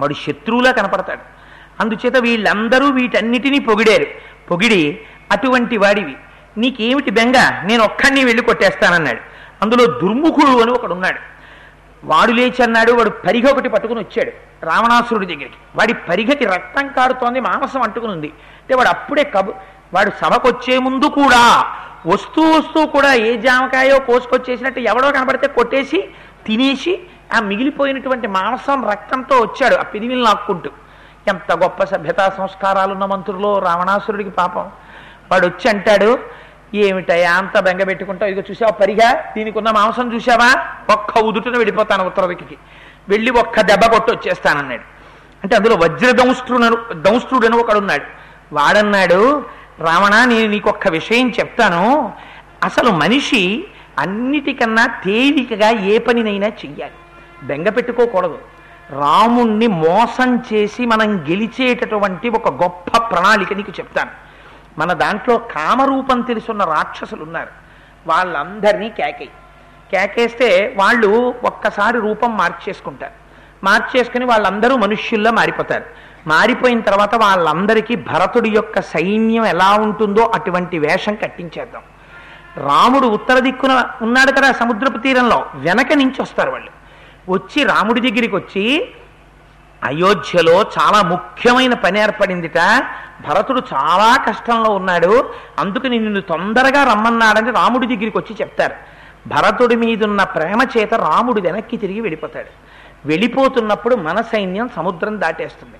వాడు శత్రువులా కనపడతాడు. అందుచేత వీళ్ళందరూ వీటన్నిటినీ పొగిడారు. పొగిడి అటువంటి వాడివి. నీకేమిటి బెంగ? నేను ఒక్కడిని వెళ్ళి కొట్టేస్తానన్నాడు. అందులో దుర్ముఖుడు అని ఒకడున్నాడు. వాడు లేచి అన్నాడు వాడు పరిగ ఒకటి పట్టుకుని వచ్చాడు రావణాసురుడి దగ్గరికి. వాడి పరిగకి రక్తం కారుతోంది మాంసం అంటుకుని ఉంది. అంటే వాడు అప్పుడే కబు వాడు సభకొచ్చే ముందు కూడా వస్తూ వస్తూ కూడా ఏ జామకాయో కోసుకొచ్చేసినట్టు ఎవడో కనబడితే కొట్టేసి తినేసి ఆ మిగిలిపోయినటువంటి మాంసం రక్తంతో వచ్చాడు ఆ పిదివిని లాక్కుంటూ. ఎంత గొప్ప సభ్యతా సంస్కారాలున్న మంత్రులు రావణాసురుడికి పాపం. వాడు వచ్చి అంటాడు ఏమిటయ్యా అంత బెంగ పెట్టుకుంటావు? ఇదిగో చూసావా పరిగా దీనికి ఉన్న మాంసం చూసావా? ఒక్క ఉదుటను వెళ్ళిపోతాను ఉత్తర వెళ్ళి ఒక్క దెబ్బ కొట్టి వచ్చేస్తానన్నాడు. అంటే అందులో వజ్ర దంస్ట్రుడను ఒకడున్నాడు. వాడన్నాడు రావణ నేను నీకు ఒక్క విషయం చెప్తాను. అసలు మనిషి అన్నిటికన్నా తేలికగా ఏ పనినైనా చెయ్యాలి. బెంగ పెట్టుకోకూడదు. రాముణ్ణి మోసం చేసి మనం గెలిచేటటువంటి ఒక గొప్ప ప్రణాళిక నీకు చెప్తాను. మన దాంట్లో కామరూపం తెలుసున్న రాక్షసులు ఉన్నారు వాళ్ళందరినీ కేకై కేకేస్తే వాళ్ళు ఒక్కసారి రూపం మార్చేసుకుంటారు. మార్చేసుకుని వాళ్ళందరూ మనుష్యుల్లో మారిపోతారు. మారిపోయిన తర్వాత వాళ్ళందరికీ భరతుడి యొక్క సైన్యం ఎలా ఉంటుందో అటువంటి వేషం కట్టించేద్దాం. రాముడు ఉత్తర దిక్కున ఉన్నాడు కదా సముద్రపు తీరంలో వెనక నుంచి వస్తారు వాళ్ళు. వచ్చి రాముడి దగ్గరికి వచ్చి అయోధ్యలో చాలా ముఖ్యమైన పని ఏర్పడిందిట. భరతుడు చాలా కష్టంలో ఉన్నాడు. అందుకని నిన్ను తొందరగా రమ్మన్నాడని రాముడి దగ్గరికి వచ్చి చెప్తారు. భరతుడి మీదున్న ప్రేమ చేత రాముడు వెనక్కి తిరిగి వెళ్ళిపోతాడు. వెళ్ళిపోతున్నప్పుడు మన సైన్యం సముద్రం దాటేస్తుంది.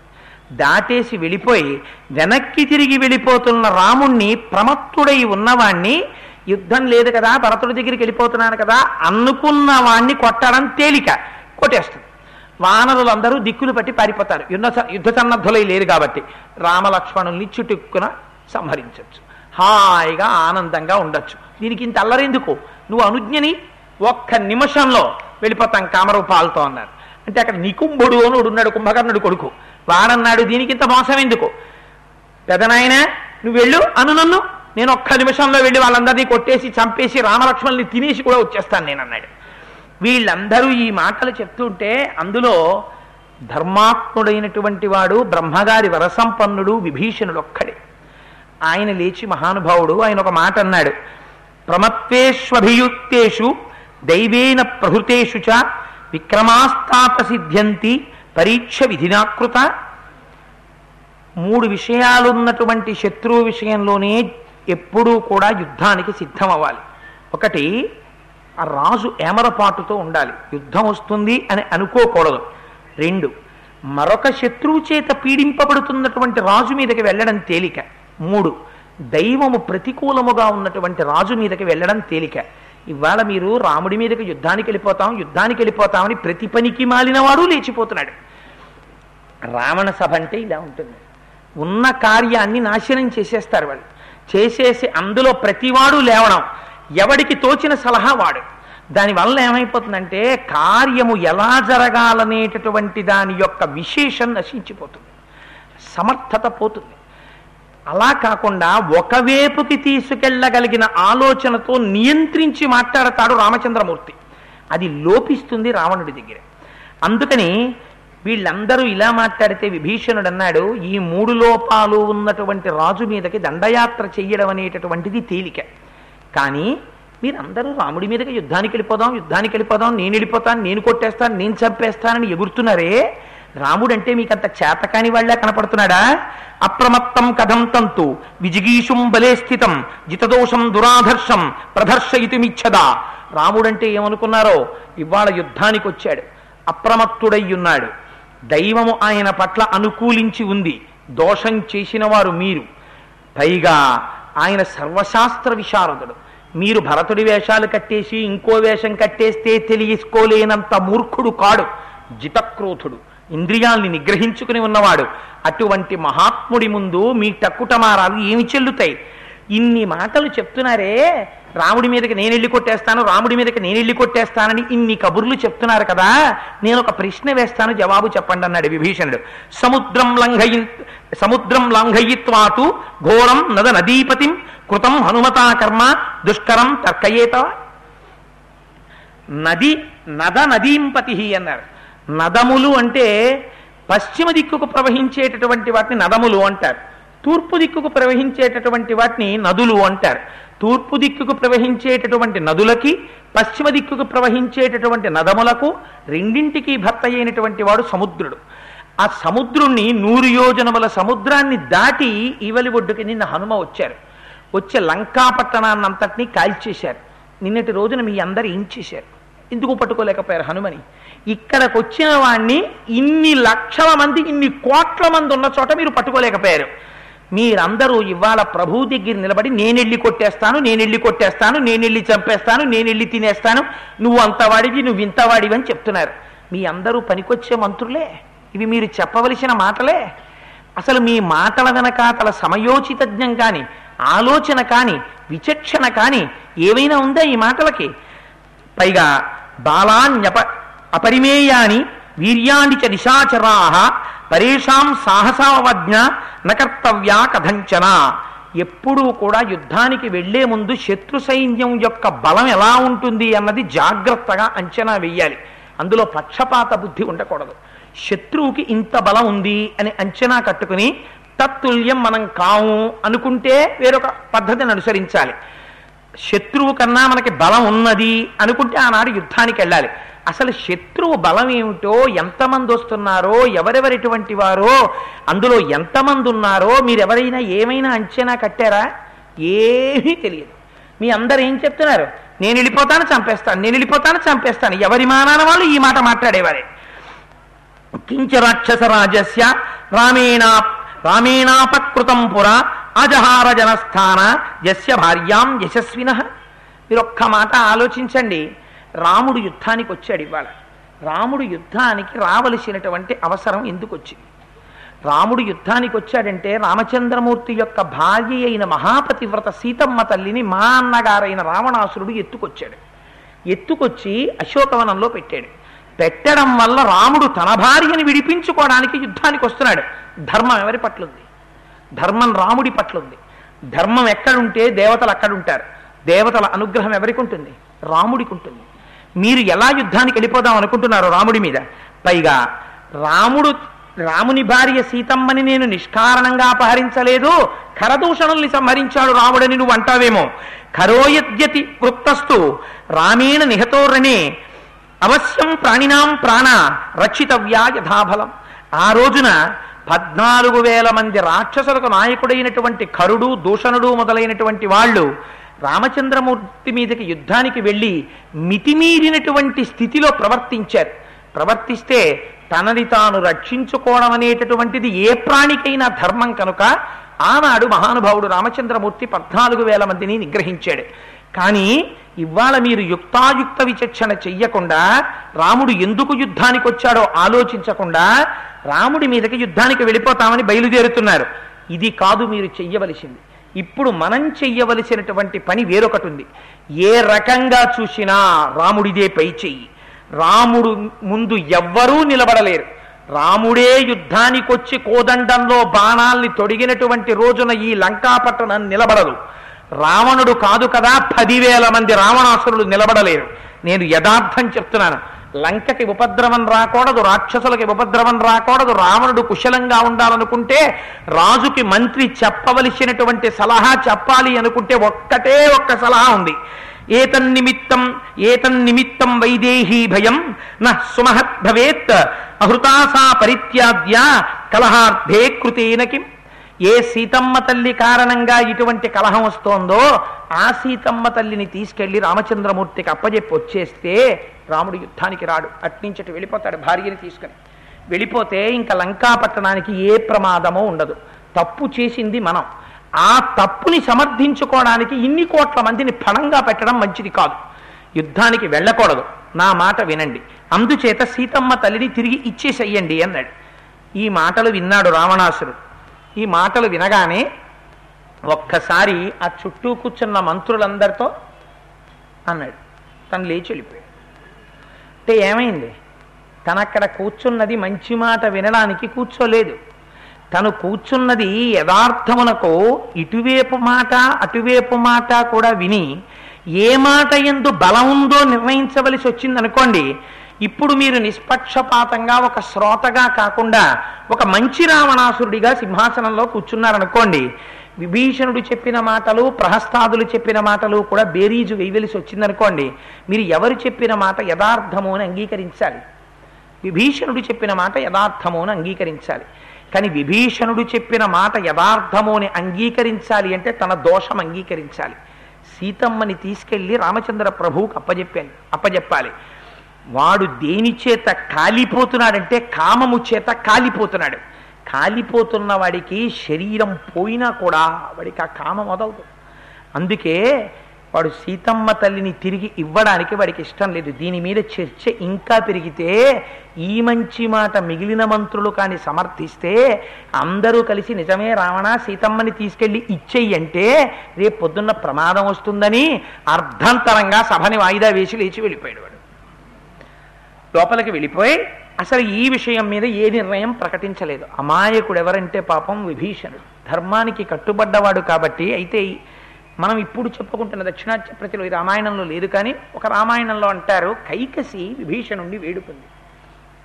దాటేసి వెళ్ళిపోయి వెనక్కి తిరిగి వెళ్ళిపోతున్న రాముణ్ణి ప్రమత్తుడై ఉన్నవాణ్ణి యుద్ధం లేదు కదా భరతుడి దగ్గరికి వెళ్ళిపోతున్నాను కదా అనుకున్న వాణ్ణి కొట్టడం తేలిక. కొట్టేస్తుంది వానరులందరూ దిక్కులు పట్టి పారిపోతారు. యుద్ధ యుద్ధ సన్నద్ధులై లేరు కాబట్టి రామలక్ష్మణుల్ని చుట్టుక్కున సంహరించవచ్చు హాయిగా ఆనందంగా ఉండొచ్చు. దీనికి ఇంత అల్లరెందుకు? నువ్వు అనుజ్ఞని ఒక్క నిమిషంలో వెళ్ళిపోతాం కామరూపాలతో అన్నారు. అంటే అక్కడ నికుంభుడు అని ఉన్నాడు కుంభకర్ణుడు కొడుకు. వాడన్నాడు దీనికి ఇంత మోసం ఎందుకు? పెదనాయన నువ్వు వెళ్ళు అను నన్ను. నేను ఒక్క నిమిషంలో వెళ్ళి వాళ్ళందరినీ కొట్టేసి చంపేసి రామలక్ష్మణ్ని తినేసి కూడా వచ్చేస్తాను నేను అన్నాడు. వీళ్ళందరూ ఈ మాటలు చెప్తుంటే అందులో ధర్మాత్ముడైనటువంటి వాడు బ్రహ్మగారి వరసంపన్నుడు విభీషణుడు ఒక్కడే ఆయన లేచి మహానుభావుడు ఆయన ఒక మాట అన్నాడు. ప్రమత్వేష్వభియుక్తేషు దైవేన ప్రహృతేషు చ విక్రమాస్తాప సిద్ధ్యంతి పరీక్ష విధినాకృత. మూడు విషయాలున్నటువంటి శత్రువు విషయంలోనే ఎప్పుడూ కూడా యుద్ధానికి సిద్ధం అవ్వాలి ఒకటి ఆ రాజు ఏమరపాటుతో ఉండాలి. యుద్ధం వస్తుంది అని అనుకోకూడదు. రెండు మరొక శత్రువు చేత పీడింపబడుతున్నటువంటి రాజు మీదకి వెళ్ళడం తేలిక. మూడు దైవము ప్రతికూలముగా ఉన్నటువంటి రాజు మీదకి వెళ్ళడం తేలిక. ఇవాళ మీరు రాముడి మీదకి యుద్ధానికి వెళ్ళిపోతాం యుద్ధానికి వెళ్ళిపోతామని ప్రతి పనికి మాలినవాడు లేచిపోతున్నాడు. రావణ సభ అంటే ఇలా ఉంటుంది. ఉన్న కార్యాన్ని నాశనం చేసేస్తారు వాళ్ళు. చేసేసి అందులో ప్రతివాడు లేవడం. ఎవడికి తోచిన సలహా వాడు. దానివల్ల ఏమైపోతుందంటే కార్యము ఎలా జరగాలనేటటువంటి దాని యొక్క విశేషం నశించిపోతుంది. సమర్థత పోతుంది. అలా కాకుండా ఒకవేపుకి తీసుకెళ్ళగలిగిన ఆలోచనతో నియంత్రించి మాట్లాడతాడు రామచంద్రమూర్తి. అది లోపిస్తుంది రావణుడి దగ్గర. అందుకని వీళ్ళందరూ ఇలా మాట్లాడితే విభీషణుడు అన్నాడు ఈ మూడు లోపాలు ఉన్నటువంటి రాజు మీదకి దండయాత్ర చెయ్యడం అనేటటువంటిది తేలిక. కానీ మీరందరూ రాముడి మీదకి యుద్ధానికి వెళ్ళిపోదాం యుద్ధానికి వెళ్ళిపోదాం నేను వెళ్ళిపోతాను నేను కొట్టేస్తాను నేను చంపేస్తానని ఎగురుతున్నారే? రాముడంటే మీకంత చేతకాని వాళ్ళ కనపడుతున్నాడా? అప్రమత్తం కథం తంతు విజిగీషుం బలే స్థితం జితదోషం దురాధర్షం ప్రదర్శయితుమిచ్చదా రాముడంటే ఏమనుకున్నారో? ఇవాళ యుద్ధానికి వచ్చాడు ఉన్నాడు దైవము ఆయన పట్ల అనుకూలించి ఉంది దోషం చేసిన వారు మీరు. పైగా ఆయన సర్వశాస్త్ర విశారదుడు. మీరు భరతుడి వేషాలు కట్టేసి ఇంకో వేషం కట్టేస్తే తెలియసుకోలేనంత మూర్ఖుడు కాడు జితక్రోధుడు. ఇంద్రియాల్ని నిగ్రహించుకుని ఉన్నవాడు. అటువంటి మహాత్ముడి ముందు మీ టక్కుటమారాలు ఏమి చెల్లుతాయి? ఇన్ని మాటలు చెప్తున్నారే రాముడి మీదకి నేను వెళ్ళి కొట్టేస్తాను రాముడి మీదకి నేను వెళ్ళి కొట్టేస్తానని ఇన్ని కబుర్లు చెప్తున్నారు కదా? నేను ఒక ప్రశ్న వేస్తాను జవాబు చెప్పండి అన్నాడు విభీషణుడు. సముద్రం లంఘయి సముద్రం లంఘయిత్వాతు ఘోరం నద నదీపతిం కృతం హనుమతా కర్మ దుష్కరం తర్కయేతవ నది నద నదీంపతి అన్నారు. నదములు అంటే పశ్చిమ దిక్కుకు ప్రవహించేటటువంటి వాటిని నదములు అంటారు. తూర్పు దిక్కుకు ప్రవహించేటటువంటి వాటిని నదులు అంటారు. తూర్పు దిక్కుకు ప్రవహించేటటువంటి నదులకి పశ్చిమ దిక్కుకు ప్రవహించేటటువంటి నదములకు రెండింటికి భర్త అయినటువంటి వాడు సముద్రుడు. ఆ సముద్రుణ్ణి నూరు యోజనముల సముద్రాన్ని దాటి ఈవలి ఒడ్డుకి నిన్న హనుమ వచ్చారు. వచ్చే లంకా పట్టణాన్నంతటినీ కాల్చేశారు. నిన్నటి రోజున మీ అందరు ఇంచేశారు. ఎందుకు పట్టుకోలేకపోయారు హనుమని? ఇక్కడికి వచ్చిన వాణ్ణి ఇన్ని లక్షల మంది ఇన్ని కోట్ల మంది ఉన్న చోట మీరు పట్టుకోలేకపోయారు. మీరందరూ ఇవాళ ప్రభు దగ్గర నిలబడి నేనెళ్ళి కొట్టేస్తాను నేనెళ్ళి కొట్టేస్తాను నేనెళ్ళి చంపేస్తాను నేనెళ్ళి తినేస్తాను. నువ్వు అంతవాడివి నువ్వు ఇంతవాడివి అని చెప్తున్నారు. మీ అందరూ పనికొచ్చే మంత్రులే. ఇవి మీరు చెప్పవలసిన మాటలే. అసలు మీ మాటల వెనకాతల సమయోచితజ్ఞం కానీ ఆలోచన కానీ విచక్షణ కానీ ఏమైనా ఉందా ఈ మాటలకి? పైగా బాలాన్యప అపరిమేయాని వీర్యాన్ని చ నిశాచరా పరేషాం సాహసావజ్ఞ నకర్తవ్యా కథంచన. ఎప్పుడూ కూడా యుద్ధానికి వెళ్ళే ముందు శత్రు సైన్యం యొక్క బలం ఎలా ఉంటుంది అన్నది జాగ్రత్తగా అంచనా వెయ్యాలి. అందులో పక్షపాత బుద్ధి ఉండకూడదు. శత్రువుకి ఇంత బలం ఉంది అని అంచనా కట్టుకుని తత్తుల్యం మనం కాము అనుకుంటే వేరొక పద్ధతిని అనుసరించాలి. శత్రువు కన్నా మనకి బలం ఉన్నది అనుకుంటే ఆనాడు యుద్ధానికి వెళ్ళాలి. అసలు శత్రువు బలం ఏమిటో ఎంతమంది వస్తున్నారో ఎవరెవరిటువంటి వారో అందులో ఎంతమంది ఉన్నారో మీరెవరైనా ఏమైనా అంచనా కట్టారా? ఏమీ తెలియదు. మీ అందరు ఏం చెప్తున్నారు? నేను వెళ్ళిపోతాను చంపేస్తాను నేను వెళ్ళిపోతాను చంపేస్తాను. ఎవరి మానాన వాళ్ళు ఈ మాట మాట్లాడేవారే? కించ రాక్షస రాజస్య రామేణా రామేణాపకృతం పుర అజహార జనస్థాన యస్య భార్యాం యశస్విన. మీరు ఒక్క మాట ఆలోచించండి. రాముడు యుద్ధానికి వచ్చాడు ఇవాళ. రాముడు యుద్ధానికి రావలసినటువంటి అవసరం ఎందుకు వచ్చింది రాముడు యుద్ధానికి వచ్చాడంటే రామచంద్రమూర్తి యొక్క భార్య అయిన మహాపతివ్రత సీతమ్మ తల్లిని మా అన్నగారైన రావణాసురుడు ఎత్తుకొచ్చాడు. ఎత్తుకొచ్చి అశోకవనంలో పెట్టాడు. పెట్టడం వల్ల రాముడు తన భార్యని విడిపించుకోవడానికి యుద్ధానికి వస్తున్నాడు. ధర్మం ఎవరి పట్ల ఉంది ధర్మం రాముడి పట్ల ఉంది ధర్మం ఎక్కడుంటే దేవతలు అక్కడుంటారు. దేవతల అనుగ్రహం ఎవరికి ఉంటుంది? రాముడికి ఉంటుంది. మీరు ఎలా యుద్ధానికి వెళ్ళిపోదాం అనుకుంటున్నారు రాముడి మీద? పైగా రాముడు రాముని భార్య సీతమ్మని నేను నిష్కారణంగా అపహరించలేదు. ఖరదూషణల్ని సంహరించాడు రాముడని నువ్వు అంటావేమో. ఖరోయద్యతి వృత్తస్తు రామేణ నిహతోరణే అవశ్యం ప్రాణినాం ప్రాణ రక్షితవ్యా యథాఫలం ఆ రోజున పద్నాలుగు వేల మంది రాక్షసులకు నాయకుడైనటువంటి కరుడు దూషణుడు మొదలైనటువంటి వాళ్ళు రామచంద్రమూర్తి మీదకి యుద్ధానికి వెళ్ళి మితిమీరినటువంటి స్థితిలో ప్రవర్తించారు. ప్రవర్తిస్తే తనని తాను రక్షించుకోవడం అనేటటువంటిది ఏ ప్రాణికైనా ధర్మం కనుక ఆనాడు మహానుభావుడు రామచంద్రమూర్తి పద్నాలుగు వేల మందిని నిగ్రహించాడు. కానీ ఇవాళ మీరు యుక్తాయుక్త విచక్షణ చెయ్యకుండా రాముడు ఎందుకు యుద్ధానికి వచ్చాడో ఆలోచించకుండా రాముడి మీదకి యుద్ధానికి వెళ్ళిపోతామని బయలుదేరుతున్నారు. ఇది కాదు మీరు చెయ్యవలసింది. ఇప్పుడు మనం చెయ్యవలసినటువంటి పని వేరొకటి ఉంది. ఏ రకంగా చూసినా రాముడిదే పై చెయ్యి. రాముడు ముందు ఎవ్వరూ నిలబడలేరు. రాముడే యుద్ధానికొచ్చి కోదండంలో బాణాల్ని తొడిగినటువంటి రోజున ఈ లంకాపట్టణం నిలబడదు. రావణుడు కాదు కదా పదివేల మంది రావణాసురులు నిలబడలేరు. నేను యథార్థం చెప్తున్నాను. లంకకి ఉపద్రవం రాకూడదు రాక్షసులకి ఉపద్రవం రాకూడదు రావణుడు కుశలంగా ఉండాలనుకుంటే రాజుకి మంత్రి చెప్పవలసినటువంటి సలహా చెప్పాలి అనుకుంటే ఒక్కటే ఒక్క సలహా ఉంది. ఏతన్నిమిత్తం ఏతన్నిమిత్తం వైదేహీ భయం న సుమహత్ భవేత్ అహృతాసా పరిత్యాద్య కలహార్థే కృతేన కిం? ఏ సీతమ్మ తల్లి కారణంగా ఇటువంటి కలహం వస్తోందో ఆ సీతమ్మ తల్లిని తీసుకెళ్ళి రామచంద్రమూర్తికి అప్పజెప్పి వచ్చేస్తే రాముడు యుద్ధానికి రాడు. అట్నుంచటి వెళ్ళిపోతాడు భార్యని తీసుకుని. వెళ్ళిపోతే ఇంకా లంకాపట్టణానికి ఏ ప్రమాదమో ఉండదు. తప్పు చేసింది మనం. ఆ తప్పుని సమర్థించుకోవడానికి ఇన్ని కోట్ల మందిని ఫణంగా పెట్టడం మంచిది కాదు. యుద్ధానికి వెళ్ళకూడదు. నా మాట వినండి. అందుచేత సీతమ్మ తల్లిని తిరిగి ఇచ్చేసేయండి అన్నాడు. ఈ మాటలు విన్నాడు రావణాసురుడు. ఈ మాటలు వినగానే ఒక్కసారి ఆ చుట్టూ కూర్చున్న మంత్రులందరితో అన్నాడు. తను లేచి వెళ్ళిపోయాడు. అంటే ఏమైంది? తను అక్కడ కూర్చున్నది మంచి మాట వినడానికి కూర్చోలేదు. తను కూర్చున్నది యథార్థమునకు ఇటువైపు మాట అటువైపు మాట కూడా విని ఏ మాట ఎందు బలం ఉందో నిర్ణయించవలసి వచ్చిందనుకోండి ఇప్పుడు మీరు నిష్పక్షపాతంగా ఒక శ్రోతగా కాకుండా ఒక మంచి రావణాసురుడిగా సింహాసనంలో కూర్చున్నారనుకోండి విభీషణుడు చెప్పిన మాటలు ప్రహస్తాదులు చెప్పిన మాటలు కూడా బేరీజు వేయవలసి వచ్చిందనుకోండి మీరు ఎవరు చెప్పిన మాట యథార్థము అని అంగీకరించాలి. విభీషణుడు చెప్పిన మాట యథార్థము అని అంగీకరించాలి. కానీ విభీషణుడు చెప్పిన మాట యథార్థము అని అంగీకరించాలి అంటే తన దోషం అంగీకరించాలి. సీతమ్మని తీసుకెళ్ళి రామచంద్ర ప్రభువుకు అప్పజెప్పాలి అప్పజెప్పాలి. వాడు దేని చేత కాలిపోతున్నాడంటే కామము చేత కాలిపోతున్నాడు. కాలిపోతున్న వాడికి శరీరం పోయినా కూడా వాడికి ఆ కామం వదలదు అందుకే వాడు సీతమ్మ తల్లిని తిరిగి ఇవ్వడానికి వాడికి ఇష్టం లేదు. దీని మీద చర్చ ఇంకా పెరిగితే ఈ మంచి మాట మిగిలిన మంత్రులు కానీ సమర్థిస్తే అందరూ కలిసి నిజమే రావణ సీతమ్మని తీసుకెళ్ళి ఇచ్చేయి అంటే రేపు పొద్దున్న ప్రమాదం వస్తుందని అర్ధంతరంగా సభని వాయిదా వేసి లేచి వెళ్ళిపోయాడు వాడు. లోపలికి వెళ్ళిపోయి అసలు ఈ విషయం మీద ఏ నిర్ణయం ప్రకటించలేదు. అమాయకుడు ఎవరంటే పాపం విభీషణుడు. ధర్మానికి కట్టుబడ్డవాడు కాబట్టి అయితే మనం ఇప్పుడు చెప్పుకుంటున్న దక్షిణాత్య ప్రతిలో ఈ రామాయణంలో లేదు కానీ ఒక రామాయణంలో అంటారు కైకసి విభీషణుణ్ణి వేడుకుంది.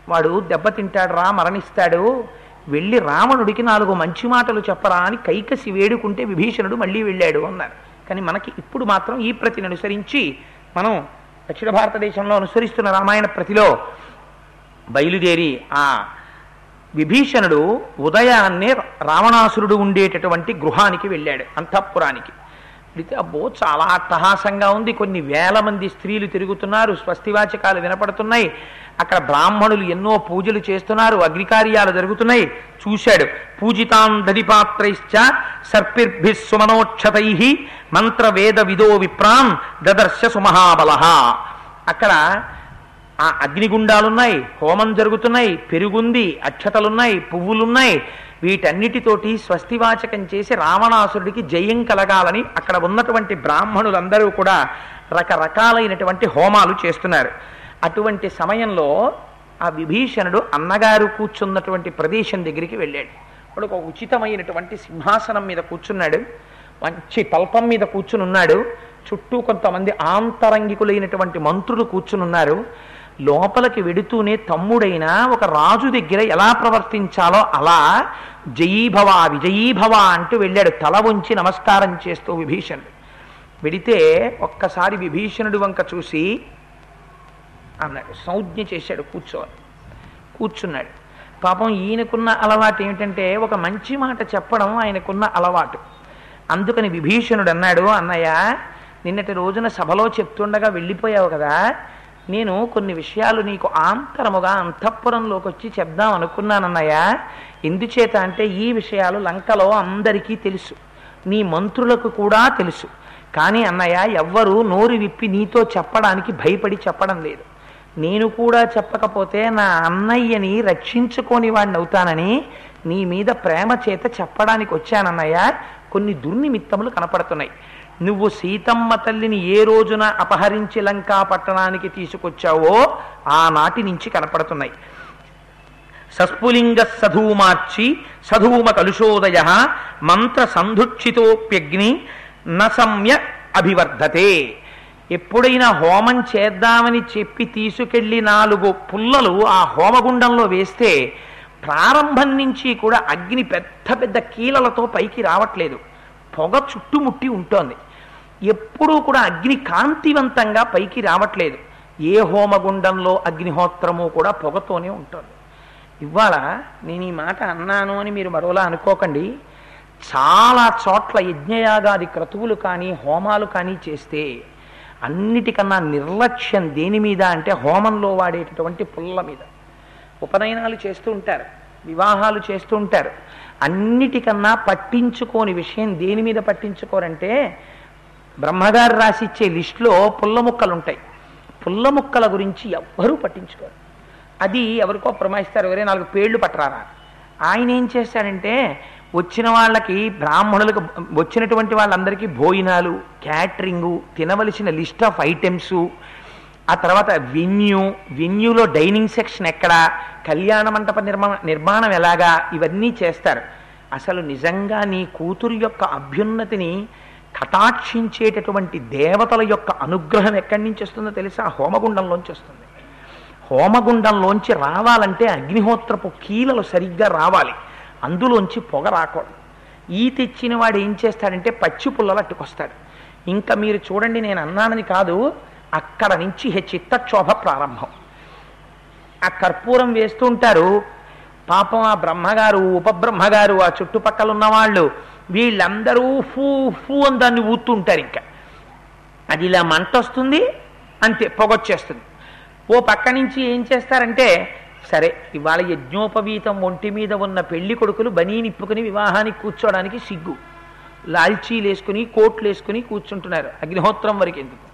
వాడు దెబ్బతింటాడు రా మరణిస్తాడు. వెళ్ళి రావణుడికి నాలుగు మంచి మాటలు చెప్పరా అని కైకసి వేడుకుంటే విభీషణుడు మళ్ళీ వెళ్ళాడు అన్నారు. కానీ మనకి ఇప్పుడు మాత్రం ఈ ప్రతిని అనుసరించి మనం దక్షిణ భారతదేశంలో అనుసరిస్తున్న రామాయణ ప్రతిలో బయలుదేరి ఆ విభీషణుడు ఉదయాన్నే రావణాసురుడు ఉండేటటువంటి గృహానికి వెళ్ళాడు అంతఃపురానికి. అడిగితే అబ్బో చాలా అట్టహాసంగా ఉంది. కొన్ని వేల మంది స్త్రీలు తిరుగుతున్నారు. స్వస్తివాచకాలు వినపడుతున్నాయి. అక్కడ బ్రాహ్మణులు ఎన్నో పూజలు చేస్తున్నారు. అగ్నికార్యాలు జరుగుతున్నాయి. చూశాడు. పూజితాం దధిపాత్రైశ్చ సర్పిర్భి సుమనోక్షతై మంత్ర వేద విదో విప్రాం దదర్శ సుమహాబల అక్కడ ఆ అగ్నిగుండాలున్నాయి. హోమం జరుగుతున్నాయి. పెరుగుంది. అక్షతలున్నాయి. పువ్వులున్నాయి. వీటన్నిటితోటి స్వస్తివాచకం చేసి రావణాసురుడికి జయం కలగాలని అక్కడ ఉన్నటువంటి బ్రాహ్మణులందరూ కూడా రకరకాలైనటువంటి హోమాలు చేస్తున్నారు. అటువంటి సమయంలో ఆ విభీషణుడు అన్నగారు కూర్చున్నటువంటి ప్రదేశం దగ్గరికి వెళ్ళాడు. వాడు ఒక ఉచితమైనటువంటి సింహాసనం మీద కూర్చున్నాడు. మంచి తల్పం మీద కూర్చుని ఉన్నాడు చుట్టూ కొంతమంది ఆంతరంగికులైనటువంటి మంత్రులు కూర్చుని ఉన్నారు లోపలికి వెడుతూనే తమ్ముడైన ఒక రాజు దగ్గర ఎలా ప్రవర్తించాలో అలా జయీభవ విజయీభవ అంటూ వెళ్ళాడు. తల వంచి నమస్కారం చేస్తూ విభీషణుడు. వెడితే ఒక్కసారి విభీషణుడు వంక చూసి అన్నాడు. సంజ్ఞ చేశాడు కూర్చోవాలి కూర్చున్నాడు. పాపం ఈయనకున్న అలవాటు ఏమిటంటే ఒక మంచి మాట చెప్పడం ఆయనకున్న అలవాటు. అందుకని విభీషణుడు అన్నాడు అన్నయ్య నిన్నటి రోజున సభలో చెప్తుండగా వెళ్ళిపోయావు కదా. నేను కొన్ని విషయాలు నీకు ఆంతరముగా అంతఃపురంలోకి వచ్చి చెప్దాం అనుకున్నానన్నయ్యా. ఎందుచేత అంటే ఈ విషయాలు లంకలో అందరికీ తెలుసు. నీ మంత్రులకు కూడా తెలుసు. కానీ అన్నయ్య ఎవ్వరూ నోరు విప్పి నీతో చెప్పడానికి భయపడి చెప్పడం లేదు. నేను కూడా చెప్పకపోతే నా అన్నయ్యని రక్షించుకోని వాడిని అవుతానని నీ మీద ప్రేమ చేత చెప్పడానికి వచ్చానన్నయ్య కొన్ని దుర్నిమిత్తములు కనపడుతున్నాయి. నువ్వు సీతమ్మ తల్లిని ఏ రోజున అపహరించి లంకా పట్టణానికి తీసుకొచ్చావో ఆనాటి నుంచి కనపడుతున్నాయి. సస్ఫులింగ సధూమార్చి సధూమ కలుషోదయ మంత్ర సంధుక్షితోప్యగ్ని నసమ్య అభివర్ధతే. ఎప్పుడైనా హోమం చేద్దామని చెప్పి తీసుకెళ్ళి నాలుగు పుల్లలు ఆ హోమగుండంలో వేస్తే ప్రారంభం నుంచి కూడా అగ్ని పెద్ద పెద్ద కీలలతో పైకి రావట్లేదు. పొగ చుట్టుముట్టి ఉంటోంది. ఎప్పుడూ కూడా అగ్ని కాంతివంతంగా పైకి రావట్లేదు. ఏ హోమగుండంలో అగ్నిహోత్రము కూడా పొగతోనే ఉంటుంది. ఇవాళ నేను ఈ మాట అన్నాను అని మీరు మరోలా అనుకోకండి. చాలా చోట్ల యజ్ఞయాగాది క్రతువులు కానీ హోమాలు కానీ చేస్తే అన్నిటికన్నా నిర్లక్ష్యం దేని మీద అంటే హోమంలో వాడేటటువంటి పుల్ల మీద. ఉపనయనాలు చేస్తూ ఉంటారు వివాహాలు చేస్తూ ఉంటారు. అన్నిటికన్నా పట్టించుకోని విషయం దేని మీద పట్టించుకోరంటే బ్రహ్మగారు రాసిచ్చే లిస్టులో పుల్ల ముక్కలు ఉంటాయి పుల్ల ముక్కల గురించి ఎవ్వరూ పట్టించుకోరు. అది ఎవరికో ప్రమాయిస్తారు ఎవరే నాలుగు పేర్లు పట్టరారా? ఆయన ఏం చేశాడంటే వచ్చిన వాళ్ళకి బ్రాహ్మణులకు వచ్చినటువంటి వాళ్ళందరికీ భోజనాలు క్యాటరింగు తినవలసిన లిస్ట్ ఆఫ్ ఐటమ్స్ ఆ తర్వాత వెన్యూ వెన్యూలో డైనింగ్ సెక్షన్ ఎక్కడ కళ్యాణ మంటప నిర్మాణ నిర్మాణం ఎలాగా ఇవన్నీ చేస్తారు. అసలు నిజంగా నీ కూతురు యొక్క అభ్యున్నతిని కటాక్షించేటటువంటి దేవతల యొక్క అనుగ్రహం ఎక్కడి నుంచి వస్తుందో తెలిసి? ఆ హోమగుండంలోంచి వస్తుంది. హోమగుండంలోంచి రావాలంటే అగ్నిహోత్రపు కీలలు సరిగ్గా రావాలి. అందులోంచి పొగ రాకూడదు. ఈ తెచ్చిన వాడు ఏం చేస్తాడంటే పచ్చి పుల్లలు అట్టుకొస్తాడు ఇంకా మీరు చూడండి నేను అన్నానని కాదు అక్కడ నుంచి చిత్తక్షోభ ప్రారంభం. ఆ కర్పూరం వేస్తుంటారు పాపం ఆ బ్రహ్మగారు ఉపబ్రహ్మగారు ఆ చుట్టుపక్కల ఉన్న వాళ్ళు వీళ్ళందరూ ఫూ ఫూ అని దాన్ని ఊతుంటారు ఇంకా. అది ఇలా మంట వస్తుంది అంతే పొగొచ్చేస్తుంది. ఓ పక్క నుంచి ఏం చేస్తారంటే సరే ఇవాళ యజ్ఞోపవీతం ఒంటి మీద ఉన్న పెళ్ళి కొడుకులు బనీనిప్పుకుని వివాహానికి కూర్చోవడానికి సిగ్గు. లాల్చీలు వేసుకుని కోట్లు వేసుకుని కూర్చుంటున్నారు అగ్నిహోత్రం వరకు ఎందుకు?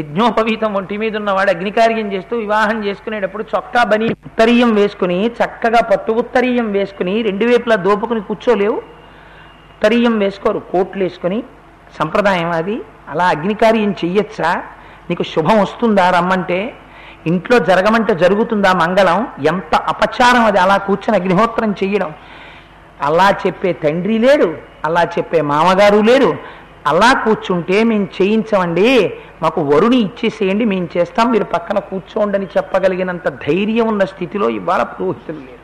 యజ్ఞోపవీతం ఒంటి మీద ఉన్నవాడు అగ్నికార్యం చేస్తూ వివాహం చేసుకునేటప్పుడు చొక్కా బనీ ఉత్తరీయం వేసుకుని చక్కగా పట్టు ఉత్తరీయం వేసుకుని రెండు వైపులా దోపుకుని కూర్చోలేవు. ఉత్తరీయం వేసుకోరు కోట్లు వేసుకొని. సంప్రదాయం అది. అలా అగ్నికార్యం చెయ్యొచ్చా? నీకు శుభం వస్తుందా రమ్మంటే? ఇంట్లో జరగమంటే జరుగుతుందా మంగళం? ఎంత అపచారం అది. అలా కూర్చొని అగ్నిహోత్రం చెయ్యడం. అలా చెప్పే తండ్రి లేడు. అలా చెప్పే మామగారు లేరు. అలా కూర్చుంటే మేము చేయించమండి. మాకు వరుణి ఇచ్చేసేయండి. మేము చేస్తాం. మీరు పక్కన కూర్చోండి అని చెప్పగలిగినంత ధైర్యం ఉన్న స్థితిలో ఇవాళ పురోహితులు లేరు.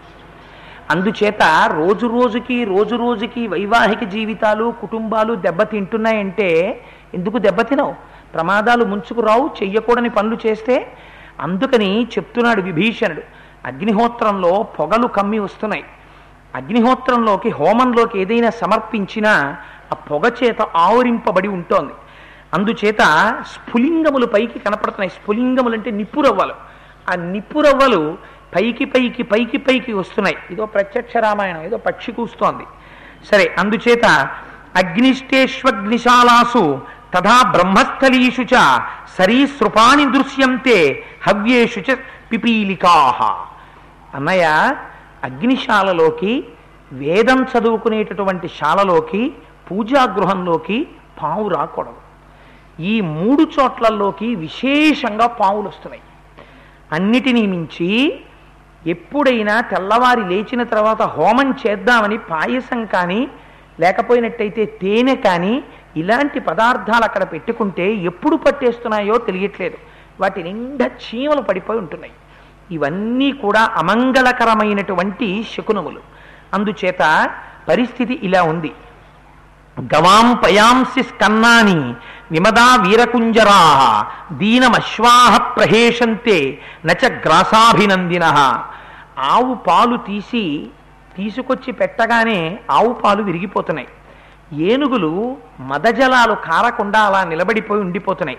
అందుచేత రోజు రోజుకి రోజు రోజుకి వైవాహిక జీవితాలు కుటుంబాలు దెబ్బతింటున్నాయంటే ఎందుకు దెబ్బతినవు? ప్రమాదాలు ముంచుకురావు చెయ్యకూడని పనులు చేస్తే? అందుకని చెప్తున్నాడు విభీషణుడు. అగ్నిహోత్రంలో పొగలు కమ్మి వస్తున్నాయి. అగ్నిహోత్రంలోకి హోమంలోకి ఏదైనా సమర్పించినా ఆ పొగ చేత ఆవరింపబడి ఉంటోంది. అందుచేత స్ఫులింగములు పైకి కనపడుతున్నాయి. స్ఫులింగములు అంటే నిప్పురవ్వలు. ఆ నిప్పురవ్వలు పైకి పైకి పైకి పైకి వస్తున్నాయి. ఇదో ప్రత్యక్ష రామాయణం ఏదో పక్షి కూస్తోంది. సరే అందుచేత అగ్నిష్టేష్వగ్నిశాలాసు తథా బ్రహ్మస్థలీషు చ సరీసృపాణి దృశ్యంతే హవ్యేషు చ పిపీలికాహ అన్నయ్య అగ్నిశాలలోకి వేదం చదువుకునేటటువంటి శాలలోకి పూజాగృహంలోకి పావు రాకూడదు. ఈ మూడు చోట్లలోకి విశేషంగా పావులు వస్తున్నాయి అన్నిటినీ మించి ఎప్పుడైనా తెల్లవారి లేచిన తర్వాత హోమం చేద్దామని పాయసం కానీ లేకపోయినట్టయితే తేనె కానీ ఇలాంటి పదార్థాలు అక్కడ పెట్టుకుంటే ఎప్పుడు పట్టేస్తున్నాయో తెలియట్లేదు. వాటి నిండా చీమలు పడిపోయి ఉంటున్నాయి. ఇవన్నీ కూడా అమంగళకరమైనటువంటి శకునములు. అందుచేత పరిస్థితి ఇలా ఉంది. గవాం పయాంసి స్కన్నాని విమదా వీరకుంజరా దీనమశ్వాహ ప్రహేషంతే నచ గ్రాసాభినందిన. ఆవు పాలు తీసి తీసుకొచ్చి పెట్టగానే ఆవు పాలు విరిగిపోతున్నాయి. ఏనుగులు మదజలాలు కారకుండా అలా నిలబడిపోయి ఉండిపోతున్నాయి.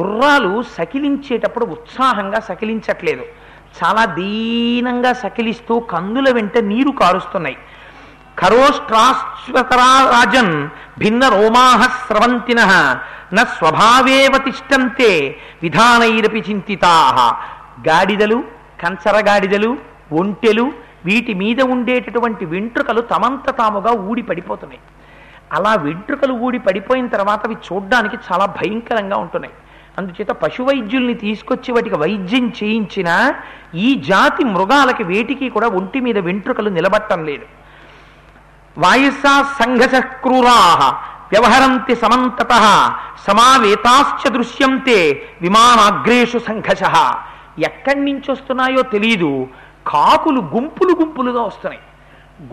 గుర్రాలు సకిలించేటప్పుడు ఉత్సాహంగా సకిలించట్లేదు. చాలా దీనంగా సకిలిస్తూ కందుల వెంట నీరు కారుస్తున్నాయి. ఖరోష్ట్రాశ్వకరారాజన్ భిన్న రోమాహ స్రవంతిన న స్వభావేవ తిష్టంతే విధానైరపి చింతితా. గాడిదలు కంచర గాడిదలు ఒంటెలు వీటి మీద ఉండేటటువంటి వెంట్రుకలు తమంత తాముగా ఊడి పడిపోతున్నాయి. అలా వెంట్రుకలు ఊడి పడిపోయిన తర్వాత అవి చూడ్డానికి చాలా భయంకరంగా ఉంటున్నాయి. అందుచేత పశువైద్యుల్ని తీసుకొచ్చి వాటికి వైద్యం చేయించిన ఈ జాతి మృగాలకి వేటికి కూడా ఒంటి మీద వెంట్రుకలు నిలబట్టం లేదు. వాయుసా సంఘస క్రూరా వ్యవహరంతి సమంతత సమావేతాశ్చ దృశ్యంతే విమానాగ్రేషు సంఘష ఎక్కడి నుంచి వస్తున్నాయో తెలియదు కాకులు గుంపులు గుంపులుగా వస్తున్నాయి.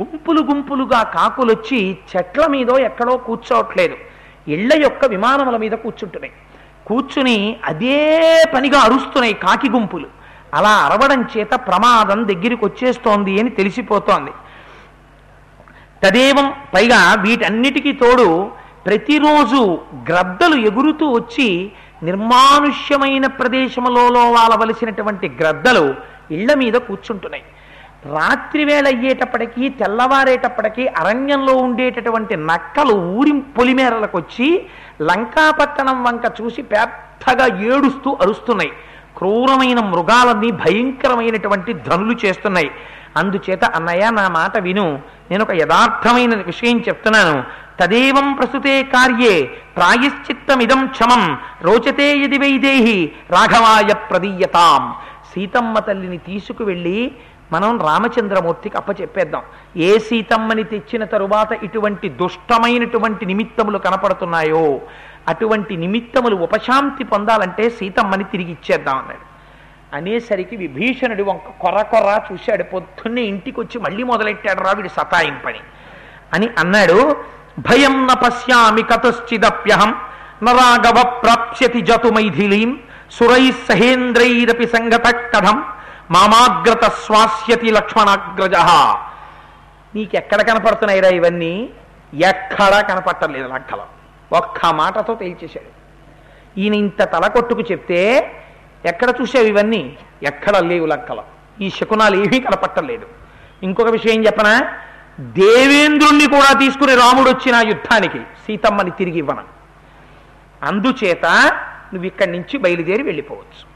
గుంపులు గుంపులుగా కాకులు వచ్చి చెట్ల మీదో ఎక్కడో కూర్చోవట్లేదు. ఇళ్ళ యొక్క విమానముల మీద కూర్చుంటున్నాయి. కూర్చుని అదే పనిగా అరుస్తున్నాయి కాకి గుంపులు. అలా అరవడం చేత ప్రమాదం దగ్గరికి వచ్చేస్తోంది అని తెలిసిపోతోంది. తదేవం పైగా వీటన్నిటికీ తోడు ప్రతిరోజు గ్రద్దలు ఎగురుతూ వచ్చి నిర్మానుష్యమైన ప్రదేశములలో వాలవలసినటువంటి గ్రద్దలు ఇళ్ళ మీద కూర్చుంటున్నాయి. రాత్రివేళ అయ్యేటప్పటికీ తెల్లవారేటప్పటికీ అరణ్యంలో ఉండేటటువంటి నక్కలు ఊరి పొలిమేరలకు వచ్చి లంకాపట్టణం వంక చూసి పెద్దగా ఏడుస్తూ అరుస్తున్నాయి. క్రూరమైన మృగాలన్నీ భయంకరమైనటువంటి ధనులు చేస్తున్నాయి. అందుచేత అన్నయ్య నా మాట విను. నేను ఒక యథార్థమైన విషయం చెప్తున్నాను. తదేవం ప్రస్తుతే కార్యే ప్రాయశ్చిత్తమిదం క్షమం రోచతే యది వైదేహి రాఘవాయ ప్రదీయతాం. సీతమ్మ తల్లిని తీసుకువెళ్ళి మనం రామచంద్రమూర్తికి అప్పచెప్పేద్దాం. ఏ సీతమ్మని తెచ్చిన తరువాత ఇటువంటి దుష్టమైనటువంటి నిమిత్తములు కనపడుతున్నాయో అటువంటి నిమిత్తములు ఉపశాంతి పొందాలంటే సీతమ్మని తిరిగి ఇచ్చేద్దాం అన్నాడు. అనేసరికి విభీషణుడు వంక కొర్ర కొర్ర చూశాడు. పొద్దున్నే ఇంటికి వచ్చి మళ్ళీ మొదలెట్టాడు రా వీడు సతాయింపని. అని అన్నాడు భయం న పశ్యామి కతశ్చిదప్యహం నరాగవ ప్రాప్స్యతి జతు మైథిలీం సురై సహేంద్రైరపి సంగత కథం మామాగ్రత స్వాస్యతి లక్ష్మణాగ్రజ. నీకెక్కడ కనపడుతున్నాయిరా ఇవన్నీ? ఎక్కడా కనపట్టలేదు లక్కలం ఒక్క మాటతో తేల్చేశాడు. ఈయన ఇంత తల కొట్టుకు చెప్తే ఎక్కడ చూసావు ఇవన్నీ? ఎక్కడ లేవు లక్కల. ఈ శకునాలు ఏమీ కనపట్టలేదు. ఇంకొక విషయం చెప్పనా? దేవేంద్రుణ్ణి కూడా తీసుకుని రాముడు వచ్చిన యుద్ధానికి సీతమ్మని తిరిగి ఇవ్వను. అందుచేత నువ్వు ఇక్కడి నుంచి బయలుదేరి వెళ్ళిపోవచ్చు.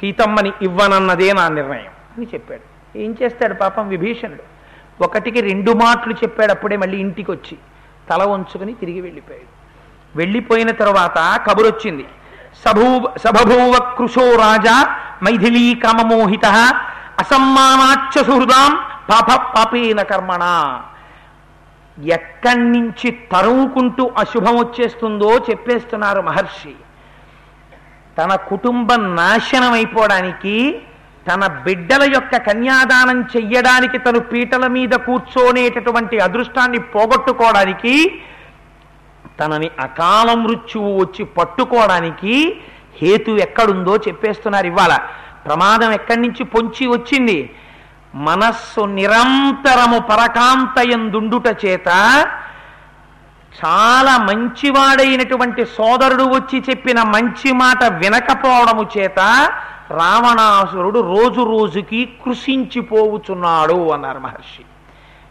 సీతమ్మని ఇవ్వనన్నదే నా నిర్ణయం అని చెప్పాడు. ఏం చేస్తాడు పాపం విభీషణుడు? ఒకటికి రెండు మాటలు చెప్పాడు అప్పుడే మళ్ళీ ఇంటికి వచ్చి తల వంచుకుని తిరిగి వెళ్ళిపోయాడు. వెళ్ళిపోయిన తర్వాత కబురొచ్చింది. సభభూవ కృశో రాజా మైథిలీ కామమోహిత అసమ్మానాచ్చ సుహృదాం పాప పాపేన కర్మణ. ఎక్కడి నుంచి తరువుకుంటూ అశుభం వచ్చేస్తుందో చెప్పేస్తున్నారు మహర్షి. తన కుటుంబం నాశనం అయిపోవడానికి తన బిడ్డల యొక్క కన్యాదానం చెయ్యడానికి తను పీటల మీద కూర్చోనేటటువంటి అదృష్టాన్ని పోగొట్టుకోవడానికి తనని అకాల మృత్యువు వచ్చి పట్టుకోవడానికి హేతు ఎక్కడుందో చెప్పేస్తున్నారు ఇవాళ. ప్రమాదం ఎక్కడి నుంచి పొంచి వచ్చింది? మనస్సు నిరంతరము పరకాంతయందుండుట చేత చాలా మంచివాడైనటువంటి సోదరుడు వచ్చి చెప్పిన మంచి మాట వినకపోవడము చేత రావణాసురుడు రోజు రోజుకి కృషించిపోవుచున్నాడు అన్నారు మహర్షి.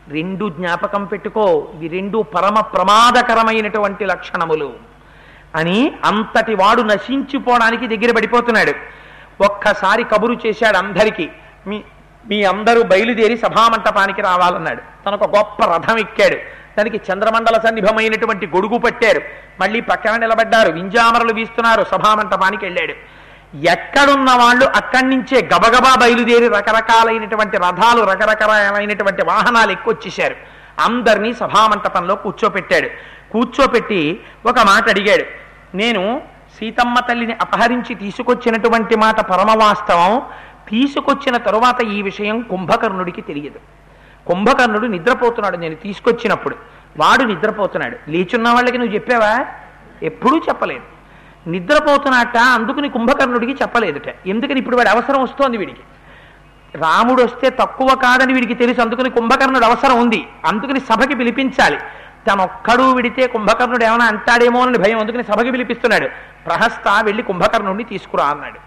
రెండు జ్ఞాపకం పెట్టుకో. ఇవి రెండు పరమ ప్రమాదకరమైనటువంటి లక్షణములు. అని అంతటి వాడు నశించిపోవడానికి దగ్గర పడిపోతున్నాడు. ఒక్కసారి కబురు చేశాడు అందరికీ. మీ మీ అందరూ బయలుదేరి సభామంటపానికి రావాలన్నాడు. తనకు గొప్ప రథం ఎక్కాడు. దానికి చంద్రమండల సన్నిభమైనటువంటి గొడుగు పట్టారు. మళ్ళీ పక్కన నిలబడ్డారు. వింజామరలు వీస్తున్నారు. సభామంటపానికి వెళ్ళాడు. ఎక్కడున్న వాళ్ళు అక్కడి నుంచే గబగబా బయలుదేరి రకరకాలైనటువంటి రథాలు రకరకాలైనటువంటి వాహనాలు ఎక్కువచ్చేశారు అందరినీ సభామంటపంలో కూర్చోపెట్టాడు. కూర్చోపెట్టి ఒక మాట అడిగాడు. నేను సీతమ్మ తల్లిని అపహరించి తీసుకొచ్చినటువంటి మాట పరమవాస్తవం తీసుకొచ్చిన తరువాత ఈ విషయం కుంభకర్ణుడికి తెలియదు. కుంభకర్ణుడు నిద్రపోతున్నాడు. నేను తీసుకొచ్చినప్పుడు వాడు నిద్రపోతున్నాడు. లేచున్న వాళ్ళకి నువ్వు చెప్పావా? ఎప్పుడూ చెప్పలేదు. నిద్రపోతున్నట్ట అందుకుని కుంభకర్ణుడికి చెప్పలేదుట. ఎందుకని ఇప్పుడు వాడి అవసరం వస్తోంది వీడికి. రాముడు వస్తే తక్కువ కాదని వీడికి తెలుసు అందుకని కుంభకర్ణుడు అవసరం ఉంది. అందుకని సభకి పిలిపించాలి. తనొక్కడు విడితే కుంభకర్ణుడు ఏమైనా అంటాడేమో అని భయం అందుకని సభకి పిలిపిస్తున్నాడు. ప్రహస్త వెళ్ళి కుంభకర్ణుడిని తీసుకురా అన్నాడు.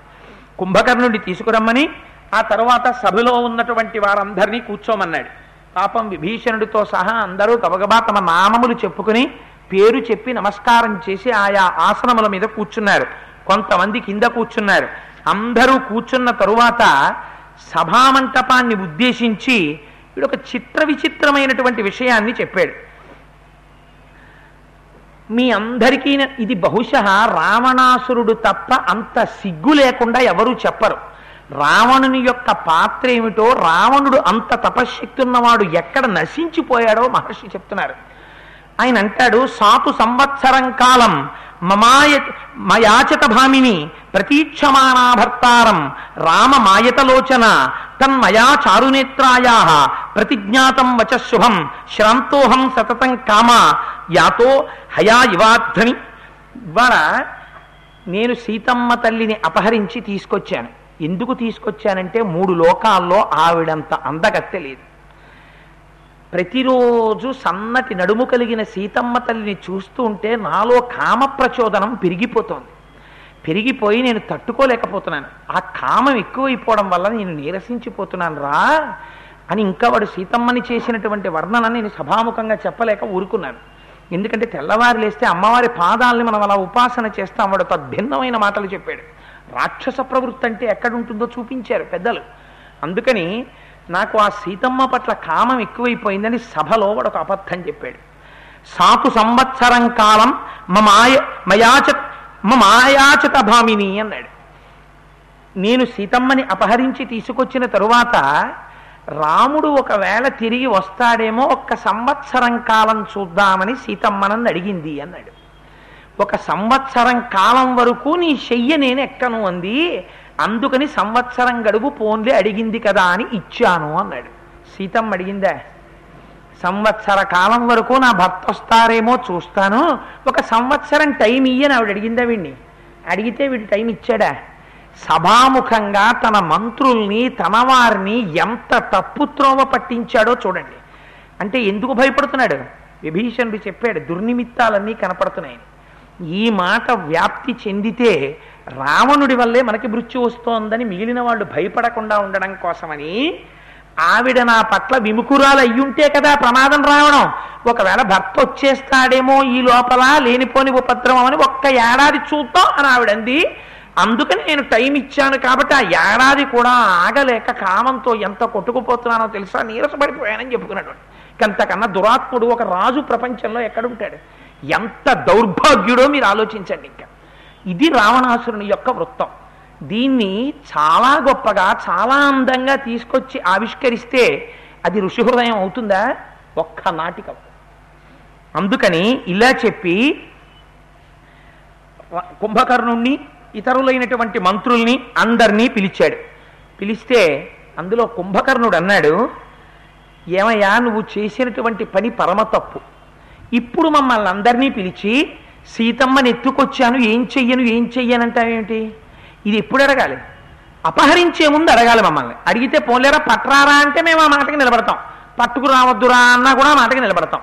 కుంభకర్ణుడిని తీసుకురమ్మని ఆ తర్వాత సభలో ఉన్నటువంటి వారందరినీ కూర్చోమన్నాడు. పాపం విభీషణుడితో సహా అందరూ గబగబా తమ నామములు చెప్పుకుని పేరు చెప్పి నమస్కారం చేసి ఆయా ఆసనముల మీద కూర్చున్నారు. కొంతమంది కింద కూర్చున్నారు. అందరూ కూర్చున్న తరువాత సభామంటపాన్ని ఉద్దేశించి వీడు ఒక చిత్ర విచిత్రమైనటువంటి విషయాన్ని చెప్పాడు. మీ అందరికీ ఇది బహుశ రావణాసురుడు తప్ప అంత సిగ్గు లేకుండా ఎవరూ చెప్పరు. రావణుని యొక్క పాత్ర ఏమిటో రావణుడు అంత తపశ్శక్తి ఉన్నవాడు ఎక్కడ నశించిపోయాడో మహర్షి చెప్తున్నారు. ఆయన అంటాడు సాతు సంవత్సరం కాలం మమాయ మయాచత భామిని ప్రతీక్షమాణాభర్తారం రామ మాయతలోచన తన్మయా చారునేత్రాయా ప్రతిజ్ఞాతం వచ శుభం శ్రాంతోహం సతతం కామ యాతో హయా ఇవాధ్వని. ద్వారా నేను సీతమ్మ తల్లిని అపహరించి తీసుకొచ్చాను. ఎందుకు తీసుకొచ్చానంటే మూడు లోకాల్లో ఆవిడంత అందగత్తె లేదు. ప్రతిరోజు సన్నటి నడుము కలిగిన సీతమ్మ తల్లిని చూస్తూ ఉంటే నాలో కామ ప్రచోదనం పెరిగిపోతోంది. పెరిగిపోయి నేను తట్టుకోలేకపోతున్నాను. ఆ కామం ఎక్కువైపోవడం వల్ల నేను నీరసించిపోతున్నాను రా అని ఇంకా వాడు సీతమ్మని చేసినటువంటి వర్ణన నేను సభాముఖంగా చెప్పలేక ఊరుకున్నాను. ఎందుకంటే తెల్లవారు లేస్తే అమ్మవారి పాదాలని మనం అలా ఉపాసన చేస్తాం. వాడు తద్భిన్నమైన మాటలు చెప్పాడు. రాక్షస ప్రవృత్తి అంటే ఎక్కడుంటుందో చూపించారు పెద్దలు. అందుకని నాకు ఆ సీతమ్మ పట్ల కామం ఎక్కువైపోయిందని సభలో వాడు ఒక అబద్ధం చెప్పాడు. సాకు సంవత్సరం కాలం మమాయ మయాచ మమాయాచత భామిని అన్నాడు. నేను సీతమ్మని అపహరించి తీసుకొచ్చిన తరువాత రాముడు ఒకవేళ తిరిగి వస్తాడేమో ఒక్క సంవత్సరం కాలం చూద్దామని సీతమ్మనని అడిగింది అన్నాడు. ఒక సంవత్సరం కాలం వరకు నీ శయ్య నేను ఎక్కను అంది. అందుకని సంవత్సరం గడువు పోన్లే అడిగింది కదా అని ఇచ్చాను అన్నాడు. సీతమ్మ అడిగిందా సంవత్సర కాలం వరకు నా భర్త వస్తారేమో చూస్తాను ఒక సంవత్సరం టైం ఇయ్యని ఆవిడ అడిగిందా వీడిని అడిగితే వీడు టైం ఇచ్చాడా? సభాముఖంగా తన మంత్రుల్ని తన వారిని ఎంత తప్పుత్రోవ పట్టించాడో చూడండి. అంటే ఎందుకు భయపడుతున్నాడు? విభీషణుడు చెప్పాడు దుర్నిమిత్తాలన్నీ కనపడుతున్నాయని. ఈ మాట వ్యాప్తి చెందితే రావణుడి వల్లే మనకి మృత్యు వస్తోందని మిగిలిన వాళ్ళు భయపడకుండా ఉండడం కోసమని ఆవిడ నా పట్ల విముకురాలు అయ్యుంటే కదా ప్రమాదం రావడం ఒకవేళ భర్త వచ్చేస్తాడేమో ఈ లోపల లేనిపోని ఉపద్రవం అని ఒక్క ఏడాది చూద్దాం అని ఆవిడంది. అందుకని నేను టైం ఇచ్చాను కాబట్టి ఆ ఏడాది కూడా ఆగలేక కామంతో ఎంత కొట్టుకుపోతున్నానో తెలుసా? నీరసపడిపోయానని చెప్పుకున్నాడు కంతకన్నా దురాత్ముడు ఒక రాజు ప్రపంచంలో ఎక్కడుంటాడు? ఎంత దౌర్భాగ్యుడో మీరు ఆలోచించండి ఇంకా. ఇది రావణాసురుని యొక్క వృత్తం. దీన్ని చాలా గొప్పగా చాలా అందంగా తీసుకొచ్చి ఆవిష్కరిస్తే అది ఋషి హృదయం అవుతుందా? ఒక్క నాటికం అందుకని ఇలా చెప్పి కుంభకర్ణుణ్ణి ఇతరులైనటువంటి మంత్రుల్ని అందరినీ పిలిచాడు. పిలిస్తే అందులో కుంభకర్ణుడు అన్నాడు ఏమయ్యా నువ్వు చేసినటువంటి పని పరమ తప్పు. ఇప్పుడు మమ్మల్ని అందరినీ పిలిచి సీతమ్మని ఎత్తుకొచ్చాను ఏం చెయ్యను ఏం చెయ్యనంటావేమిటి ఇది ఎప్పుడు అడగాలి? అపహరించే ముందు అడగాలి మమ్మల్ని. అడిగితే పోలేరా పట్రారా అంటే మేము ఆ మాటకి నిలబడతాం. పట్టుకురావద్దురా అన్నా కూడా ఆ మాటకి నిలబడతాం.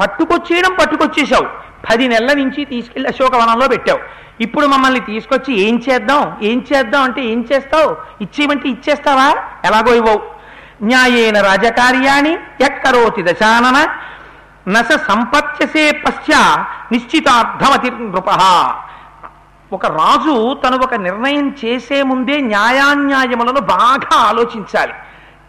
పట్టుకొచ్చేయడం పట్టుకొచ్చేసావు పది నెలల నుంచి తీసుకెళ్ళి అశోకవనంలో పెట్టావు. ఇప్పుడు మమ్మల్ని తీసుకొచ్చి ఏం చేద్దాం ఏం చేద్దాం అంటే ఏం చేస్తావు? ఇచ్చేయమంటే ఇచ్చేస్తావా? ఎలాగో ఇవ్వవు. న్యాయేన రాజకార్యాన్ని ఎక్కరోతి దశానన నస సంపత్యసే పశ్చ నిశ్చితార్థమతి నృప. ఒక రాజు తను ఒక నిర్ణయం చేసే ముందే న్యాయాన్యాయములను బాగా ఆలోచించాలి.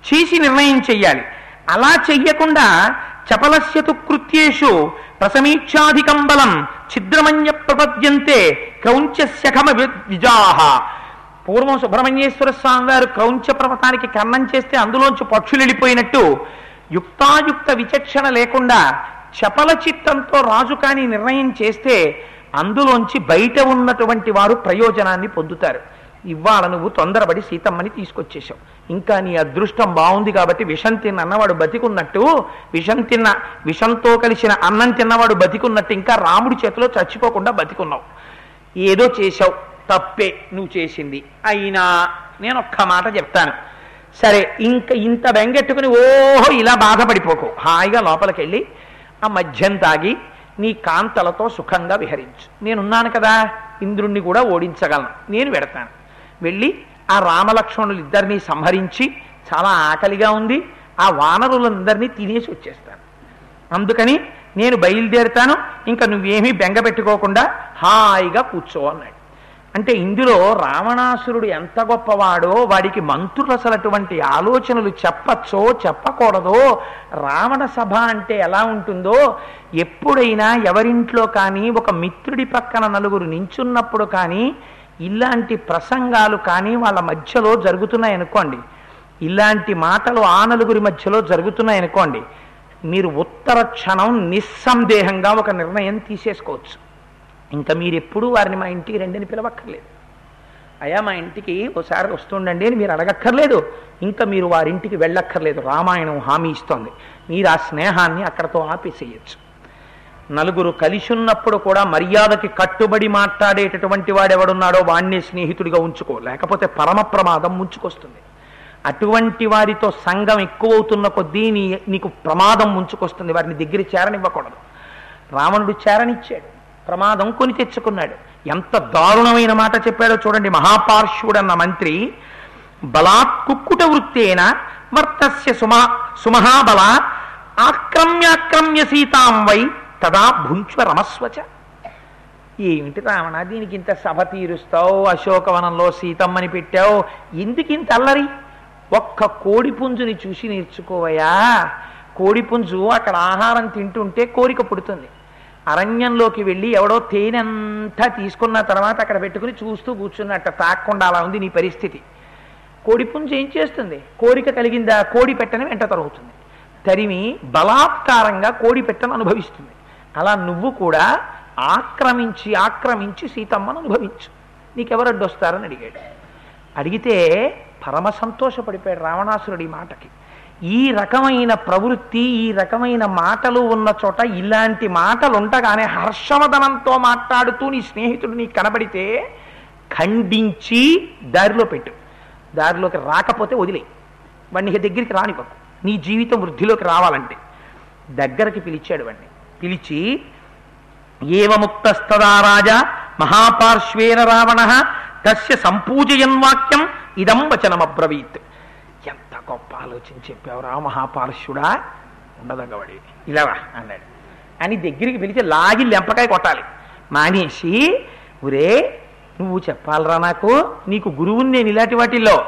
చేసి నిర్ణయం చెయ్యాలి. అలా చెయ్యకుండా చపలస్యతు కృత్యేషు ప్రసమీక్షాధికం బలం ఛిద్రమన్య ప్రపద్యంతే క్రౌంచశఖమ విజాహ పూర్వం సుబ్రహ్మణ్యేశ్వర స్వామి వారు క్రౌంచ పర్వతానికి కన్నం చేస్తే అందులోంచి పక్షులు వెళ్ళిపోయినట్టు యుక్తాయుక్త విచక్షణ లేకుండా చపల చిత్తంతో రాజు కాని నిర్ణయం చేస్తే అందులోంచి బయట ఉన్నటువంటి వారు ప్రయోజనాన్ని పొందుతారు. ఇవాళ నువ్వు తొందరపడి సీతమ్మని తీసుకొచ్చేసావు ఇంకా నీ అదృష్టం బాగుంది కాబట్టి విషం తిన్న అన్నవాడు బతికున్నట్టు విషం తిన్న విషంతో కలిసిన అన్నం తిన్నవాడు బతికున్నట్టు ఇంకా రాముడి చేతిలో చచ్చిపోకుండా బతికున్నావు. ఏదో చేశావు తప్పే నువ్వు చేసింది. అయినా నేను ఒక్క మాట చెప్తాను. సరే ఇంక ఇంత బెంగెట్టుకుని ఓహో ఇలా బాధపడిపోకు. హాయిగా లోపలికి వెళ్ళి ఆ మద్యం తాగి నీ కాంతలతో సుఖంగా విహరించు. నేనున్నాను కదా ఇంద్రుణ్ణి కూడా ఓడించగలను. నేను వెడతాను. వెళ్ళి ఆ రామలక్ష్మణులు ఇద్దరినీ సంహరించి చాలా ఆకలిగా ఉంది ఆ వానరులందరినీ తినేసి వచ్చేస్తాను. అందుకని నేను బయలుదేరుతాను ఇంకా నువ్వేమీ బెంగ పెట్టుకోకుండా హాయిగా కూర్చో అన్నాడు. అంటే ఇందులో రావణాసురుడు ఎంత గొప్పవాడో వాడికి మంత్రులు అసలు అటువంటి ఆలోచనలు చెప్పచ్చో చెప్పకూడదో రావణ సభ అంటే ఎలా ఉంటుందో ఎప్పుడైనా ఎవరింట్లో కానీ ఒక మిత్రుడి పక్కన నలుగురు నించున్నప్పుడు కానీ ఇలాంటి ప్రసంగాలు కానీ వాళ్ళ మధ్యలో జరుగుతున్నాయనుకోండి ఇలాంటి మాటలు ఆ నలుగురి మధ్యలో జరుగుతున్నాయనుకోండి మీరు ఉత్తర క్షణం నిస్సందేహంగా ఒక నిర్ణయం తీసేసుకోవచ్చు. ఇంకా మీరు ఎప్పుడూ వారిని మా ఇంటికి రెండని పిలవక్కర్లేదు. అయ్యా మా ఇంటికి ఒకసారి వస్తుండండి అని మీరు అడగక్కర్లేదు. ఇంకా మీరు వారింటికి వెళ్ళక్కర్లేదు. రామాయణం హామీ ఇస్తోంది. మీరు ఆ స్నేహాన్ని అక్కడతో ఆపేసేయచ్చు. నలుగురు కలిసి ఉన్నప్పుడు కూడా మర్యాదకి కట్టుబడి మాట్లాడేటటువంటి వాడెవడున్నాడో వాణ్ణి స్నేహితుడిగా ఉంచుకో. లేకపోతే పరమ ప్రమాదం ముంచుకొస్తుంది. అటువంటి వారితో సంఘం ఎక్కువవుతున్న కొద్దీ నీ నీకు ప్రమాదం ముంచుకొస్తుంది. వారిని దగ్గర చేరనివ్వకూడదు. రావణుడు చేరనిచ్చాడు. ప్రమాదం కొని తెచ్చుకున్నాడు. ఎంత దారుణమైన మాట చెప్పాడో చూడండి. మహాపార్శ్వుడన్న మంత్రి బలాత్ కుక్కుట వృత్తేన మర్తస్య సుమా సుమహాబల ఆక్రమ్యాక్రమ్య సీతాం వై తదా భుంచ్వ రమస్వచ. ఏమిటి రావణ దీనికి ఇంత సభ తీరుస్తావు? అశోకవనంలో సీతమ్మని పెట్టావు? ఎందుకు ఇంత అల్లరి? ఒక్క కోడిపుంజుని చూసి నేర్చుకోవయా కోడిపుంజు అక్కడ ఆహారం తింటుంటే కోరిక పుడుతుంది. అరణ్యంలోకి వెళ్ళి ఎవడో తేనె అంతా తీసుకున్న తర్వాత అక్కడ పెట్టుకుని చూస్తూ కూర్చున్నట్ట తాక్కుండా అలా ఉంది నీ పరిస్థితి. కోడిపుంజ ఏం చేస్తుంది? కోరిక కలిగిందా? కోడి పెట్టని వెంట తరుగుతుంది. తరిమి బలాత్కారంగా కోడి పెట్టను అనుభవిస్తుంది. అలా నువ్వు కూడా ఆక్రమించి ఆక్రమించి సీతమ్మను అనుభవించు. నీకెవరు అడ్డొస్తారని అడిగాడు. అడిగితే పరమ సంతోషపడిపోయాడు రావణాసురుడి మాటకి. ఈ రకమైన ప్రవృత్తి ఈ రకమైన మాటలు ఉన్న చోట ఇలాంటి మాటలు ఉండగానే హర్షవదనంతో మాట్లాడుతూ నీ స్నేహితుడు నీకు కనబడితే ఖండించి దారిలో పెట్టు. దారిలోకి రాకపోతే వదిలే. వాడిని ఇక దగ్గరికి రానివ్వకు. నీ జీవితం వృద్ధిలోకి రావాలంటే. దగ్గరికి పిలిచాడు వాడిని పిలిచి ఏవముక్తస్తదా రాజా మహాపార్శ్వేన రావణ తస్య సంపూజయన్ వాక్యం ఇదం వచనమబ్రవీత్. గొప్ప ఆలోచన చెప్పావురా మహాపార్శ్వుడా ఉండదగ్గవాడి ఇలావా అన్నాడు. అని దగ్గరికి పిలిచి లాగి లెంపకాయ కొట్టాలి. మానేసి ఒరే నువ్వు చెప్పాలరా నాకు? నీకు గురువుని నేను ఇలాంటి వాటిల్లో.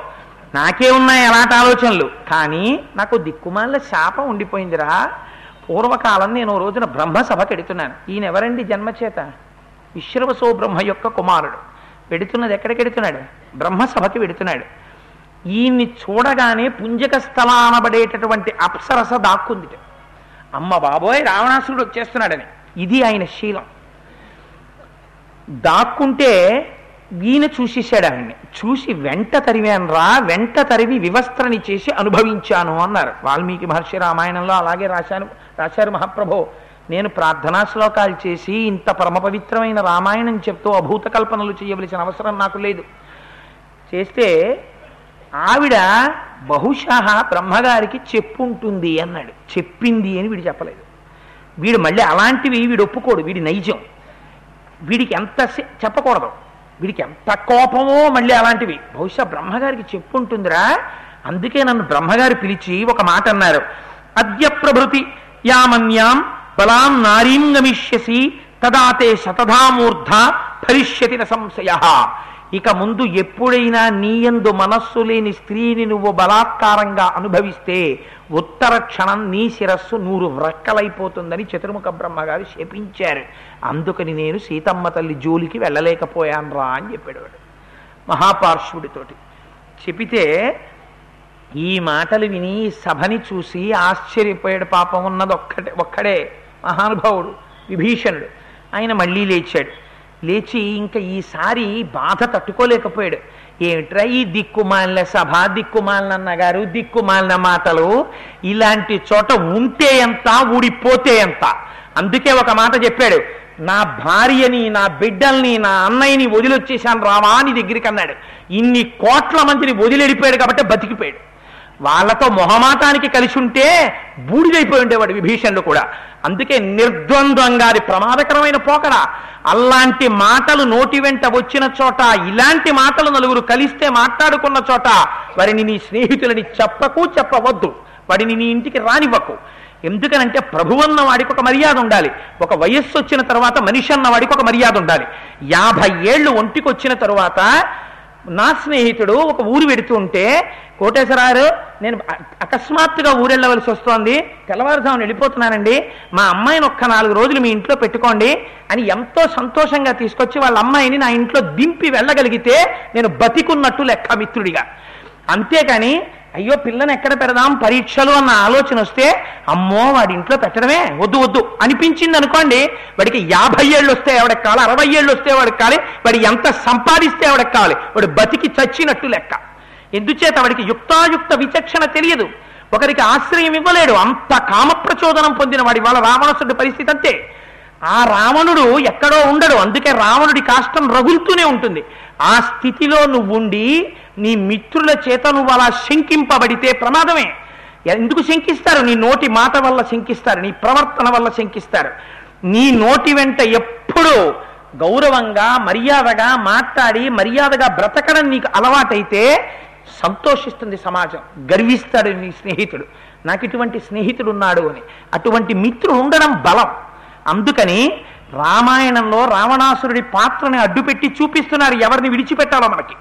నాకే ఉన్నాయి అలాంటి ఆలోచనలు. కానీ నాకు దిక్కుమాల శాపం ఉండిపోయిందిరా. పూర్వకాలం నేను రోజున బ్రహ్మసభకి ఎడుతున్నాను ఈయన ఎవరండి జన్మచేత విశ్రవసో బ్రహ్మ యొక్క కుమారుడు. పెడుతున్నది ఎక్కడికి వెడుతున్నాడు బ్రహ్మసభకి వెడుతున్నాడు ఈయన్ని చూడగానే పుంజక స్థలానబడేటటువంటి అప్సరస దాక్కుంది అమ్మ బాబోయ్ రావణాసురుడు వచ్చేస్తున్నాడని. ఇది ఆయన శీలం. దాక్కుంటే ఈయన చూసేశాడు ఆయన్ని. చూసి వెంట తరివాను రా వెంట తరివి వివస్త్రని చేసి అనుభవించాను అన్నారు. వాల్మీకి మహర్షి రామాయణంలో అలాగే రాశాను రాశారు మహాప్రభో. నేను ప్రార్థనా శ్లోకాలు చేసి ఇంత పరమ పవిత్రమైన రామాయణం చెప్తూ అభూత కల్పనలు చేయవలసిన అవసరం నాకు లేదు. చేస్తే ఆవిడ బహుశా బ్రహ్మగారికి చెప్పుంటుంది అన్నాడు. చెప్పింది అని వీడు చెప్పలేదు. వీడు మళ్ళీ అలాంటివి వీడు ఒప్పుకోడు వీడి నైజం. వీడికి ఎంత చెప్పకూడదు. వీడికి ఎంత కోపమో మళ్ళీ అలాంటివి. బహుశా బ్రహ్మగారికి చెప్పుంటుందిరా. అందుకే నన్ను బ్రహ్మగారు పిలిచి ఒక మాట అన్నారు. అద్య ప్రభృతి యామన్యాం బలాం నారీం గమిష్యసి తదాతే శతధామూర్ధ భరిష్యతి సంశయ. ఇక ముందు ఎప్పుడైనా నీయందు మనస్సు లేని స్త్రీని నువ్వు బలాత్కారంగా అనుభవిస్తే ఉత్తర క్షణం నీ శిరస్సు నూరు వ్రక్కలైపోతుందని చతుర్ముఖ బ్రహ్మగారు శపించారు. అందుకని నేను సీతమ్మ తల్లి జోలికి వెళ్ళలేకపోయాను రా అని చెప్పాడు వాడు మహాపార్శ్వుడితోటి చెపితే ఈ మాటలు విని సభని చూసి ఆశ్చర్యపోయాడు పాపం ఉన్నది ఒక్కటే ఒక్కడే. మహానుభావుడు విభీషణుడు. ఆయన మళ్ళీ లేచాడు. లేచి ఇంకా ఈసారి బాధ తట్టుకోలేకపోయాడు. ఏమిట్రా ఈ దిక్కుమాలిన సభ దిక్కుమాలిన అన్నగారు దిక్కుమాలిన మాటలు? ఇలాంటి చోట ఉంటే ఎంత ఊడిపోతే ఎంత? అందుకే ఒక మాట చెప్పాడు. నా భార్యని నా బిడ్డల్ని నా అన్నయ్యని వదిలొచ్చేసాను రావా అని దగ్గరికి అన్నాడు ఇన్ని కోట్ల మందిని వదిలేడిపోయాడు కాబట్టి బతికిపోయాడు. వాళ్ళతో మొహమాటానికి కలిసి ఉంటే బూడిదైపోయి ఉండేవాడు విభీషణుడు కూడా. అందుకే నిర్ద్వంద్వంగా అది ప్రమాదకరమైన పోకడ. అలాంటి మాటలు నోటి వెంట వచ్చిన చోట ఇలాంటి మాటలు నలుగురు కలిస్తే మాట్లాడుకున్న చోట వారిని నీ స్నేహితులని చెప్పకు చెప్పవద్దు. వాడిని నీ ఇంటికి రానివ్వకు. ఎందుకనంటే ప్రభు అన్న వాడికి ఒక మర్యాద ఉండాలి. ఒక వయస్సు వచ్చిన తర్వాత మనిషి అన్న వాడికి ఒక మర్యాద ఉండాలి. యాభై ఏళ్ళు ఒంటికి వచ్చిన తరువాత నా స్నేహితుడు ఒక ఊరు వెడుతూ ఉంటే కోటేశ్వరారు నేను అకస్మాత్తుగా ఊరెళ్ళవలసి వస్తోంది. తెల్లవారుజామున వెళ్ళిపోతున్నానండి. మా అమ్మాయిని ఒక్క నాలుగు రోజులు మీ ఇంట్లో పెట్టుకోండి అని ఎంతో సంతోషంగా తీసుకొచ్చి వాళ్ళ అమ్మాయిని నా ఇంట్లో దింపి వెళ్ళగలిగితే నేను బతికున్నట్టు లెక్క మిత్రుడిగా. అంతేకాని అయ్యో పిల్లని ఎక్కడ పెడదాం? పరీక్షలు అన్న ఆలోచన వస్తే అమ్మో వాడి ఇంట్లో పెట్టడమే. వద్దు వద్దు. అనిపించింది అనుకోండి వాడికి యాభై ఏళ్ళు వస్తే ఎవడికి కావాలి? అరవై ఏళ్ళు వస్తే వాడికి కావాలి? వాడు ఎంత సంపాదిస్తే ఎవడికి కావాలి? వాడు బతికి చచ్చినట్టు లెక్క. ఎందుచేత వాడికి యుక్తాయుక్త విచక్షణ తెలియదు. ఒకరికి ఆశ్రయం ఇవ్వలేడు. అంత కామ ప్రచోదనం పొందిన వాడి వాళ్ళ రావణసుడి పరిస్థితి అంతే. ఆ రావణుడు ఎక్కడో ఉండడు. అందుకే రావణుడి కాష్టం రగులుతూనే ఉంటుంది. ఆ స్థితిలో నువ్వు ఉండి నీ మిత్రుల చేత నువ్వు అలా శంకింపబడితే ప్రమాదమే. ఎందుకు శంకిస్తారు? నీ నోటి మాట వల్ల శంకిస్తారు నీ ప్రవర్తన వల్ల శంకిస్తారు. నీ నోటి వెంట ఎప్పుడూ గౌరవంగా మర్యాదగా మాట్లాడి మర్యాదగా బ్రతకడం నీకు అలవాటైతే సంతోషిస్తుంది సమాజం. గర్విస్తాడు నీ స్నేహితుడు. నాకు ఇటువంటి స్నేహితుడు ఉన్నాడు అని. అటువంటి మిత్రుడు ఉండడం బలం. అందుకని రామాయణంలో రావణాసురుడి పాత్రని అడ్డుపెట్టి చూపిస్తున్నారు. ఎవరిని విడిచిపెట్టాలో మనకి.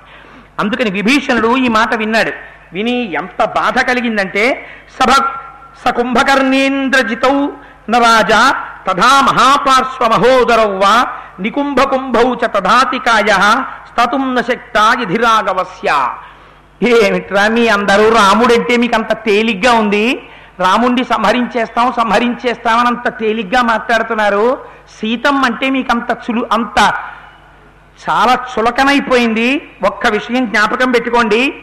అందుకని విభీషణుడు ఈ మాట విన్నాడు. విని ఎంత బాధ కలిగిందంటే సభ సకుంభకర్ణేంద్రజితౌ నరాజా తథా మహాపార్శ్వ మహోదరౌ వా నికుంభకుంభౌ చ తథాతికాయ స్తతుం న శక్త యధిరాగవస్య ఏమిట్రా మీ అందరూ రాముడంటే మీకు అంత తేలిగ్గా ఉంది? రాముణ్ణి సంహరించేస్తాం సంహరించేస్తామని అంత తేలిగ్గా మాట్లాడుతున్నారు. సీతం అంటే మీకు అంత చులు అంత చాలా చులకనైపోయింది. ఒక్క విషయం జ్ఞాపకం పెట్టుకోండి.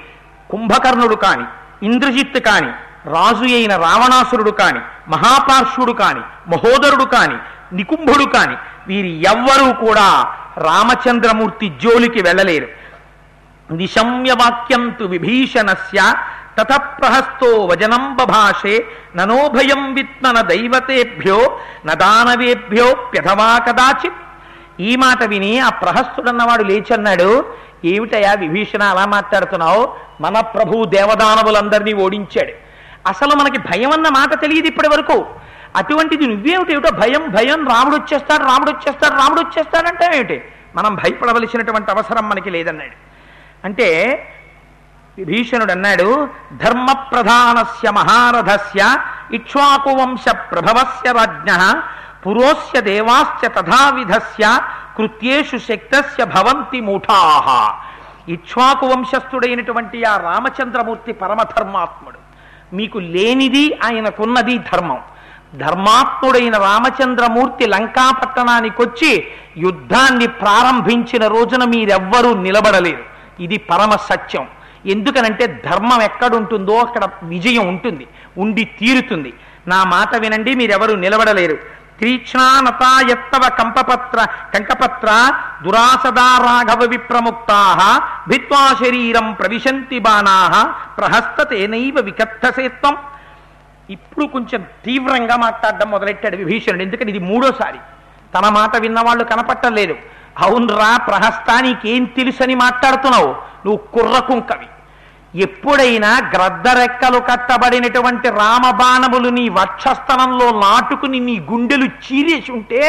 కుంభకర్ణుడు కాని ఇంద్రజిత్తు కాని రాజు అయిన రావణాసురుడు కాని మహాపార్షుడు కాని మహోదరుడు కాని నికుంభుడు కాని వీరి ఎవ్వరూ కూడా రామచంద్రమూర్తి జోలికి వెళ్ళలేరు. నిశమ్య వాక్యంతు విభీషణస్య తత ప్రహస్తో వజనం బభాషే ననోభయం విత్నన దైవతేభ్యో నదానవేభ్యో ప్యథవా కదాచిత్. ఈ మాట విని ఆ ప్రహస్తుడన్నవాడు లేచన్నాడు. ఏమిటయా విభీషణ అలా మాట్లాడుతున్నావు? మన ప్రభు దేవదానవులందరినీ ఓడించాడు. అసలు మనకి భయం అన్న మాట తెలియదు ఇప్పటి వరకు. అటువంటిది నువ్వేమిటేమిటో భయం భయం రాముడు వచ్చేస్తాడు రాముడు వచ్చేస్తాడు రాముడు వచ్చేస్తాడంటే ఏమిటి? మనం భయపడవలసినటువంటి అవసరం మనకి లేదన్నాడు. అంటే విభీషణుడు అన్నాడు ధర్మ ప్రధానస్య మహారథస్య ఇక్ష్వాకువంశ ప్రభవస్య రాజ్ఞ పురోస్య దేవాశ్చ తథావిధస్య కృత్యేషు శక్తస్య భవంతి మూఢాహ ఇక్ష్వాకు వంశస్థుడైనటువంటి ఆ రామచంద్రమూర్తి పరమధర్మాత్ముడు మీకు లేనిది ఆయనకున్నది ధర్మం. ధర్మాత్ముడైన రామచంద్రమూర్తి లంకా వచ్చి యుద్ధాన్ని ప్రారంభించిన రోజున మీరెవ్వరూ నిలబడలేరు. ఇది పరమ సత్యం. ఎందుకనంటే ధర్మం ఎక్కడుంటుందో అక్కడ విజయం ఉంటుంది ఉండి తీరుతుంది. నా మాట వినండి మీరెవరు నిలబడలేరు. తీక్ష్ణానతాయత్తవ కంపపత్ర కంకపత్ర దురాసదా రాఘవ విప్రముక్తా భిత్వా శరీరం ప్రవిశంతి బాణా ప్రహస్తతేనైవ వికత్తసేత్వం ఇప్పుడు కొంచెం తీవ్రంగా మాట్లాడడం మొదలెట్టాడు విభీషణుడు ఎందుకని ఇది మూడోసారి. తన మాట విన్నవాళ్ళు కనపట్టలేదు. అవునరా ప్రహస్తా నీకేం తెలుసని మాట్లాడుతున్నావు? నువ్వు కుర్రకుం కవి ఎప్పుడైనా గ్రద్దరెక్కలు కట్టబడినటువంటి రామబాణములు నీ వక్షస్థలంలో నాటుకుని నీ గుండెలు చీరేసి ఉంటే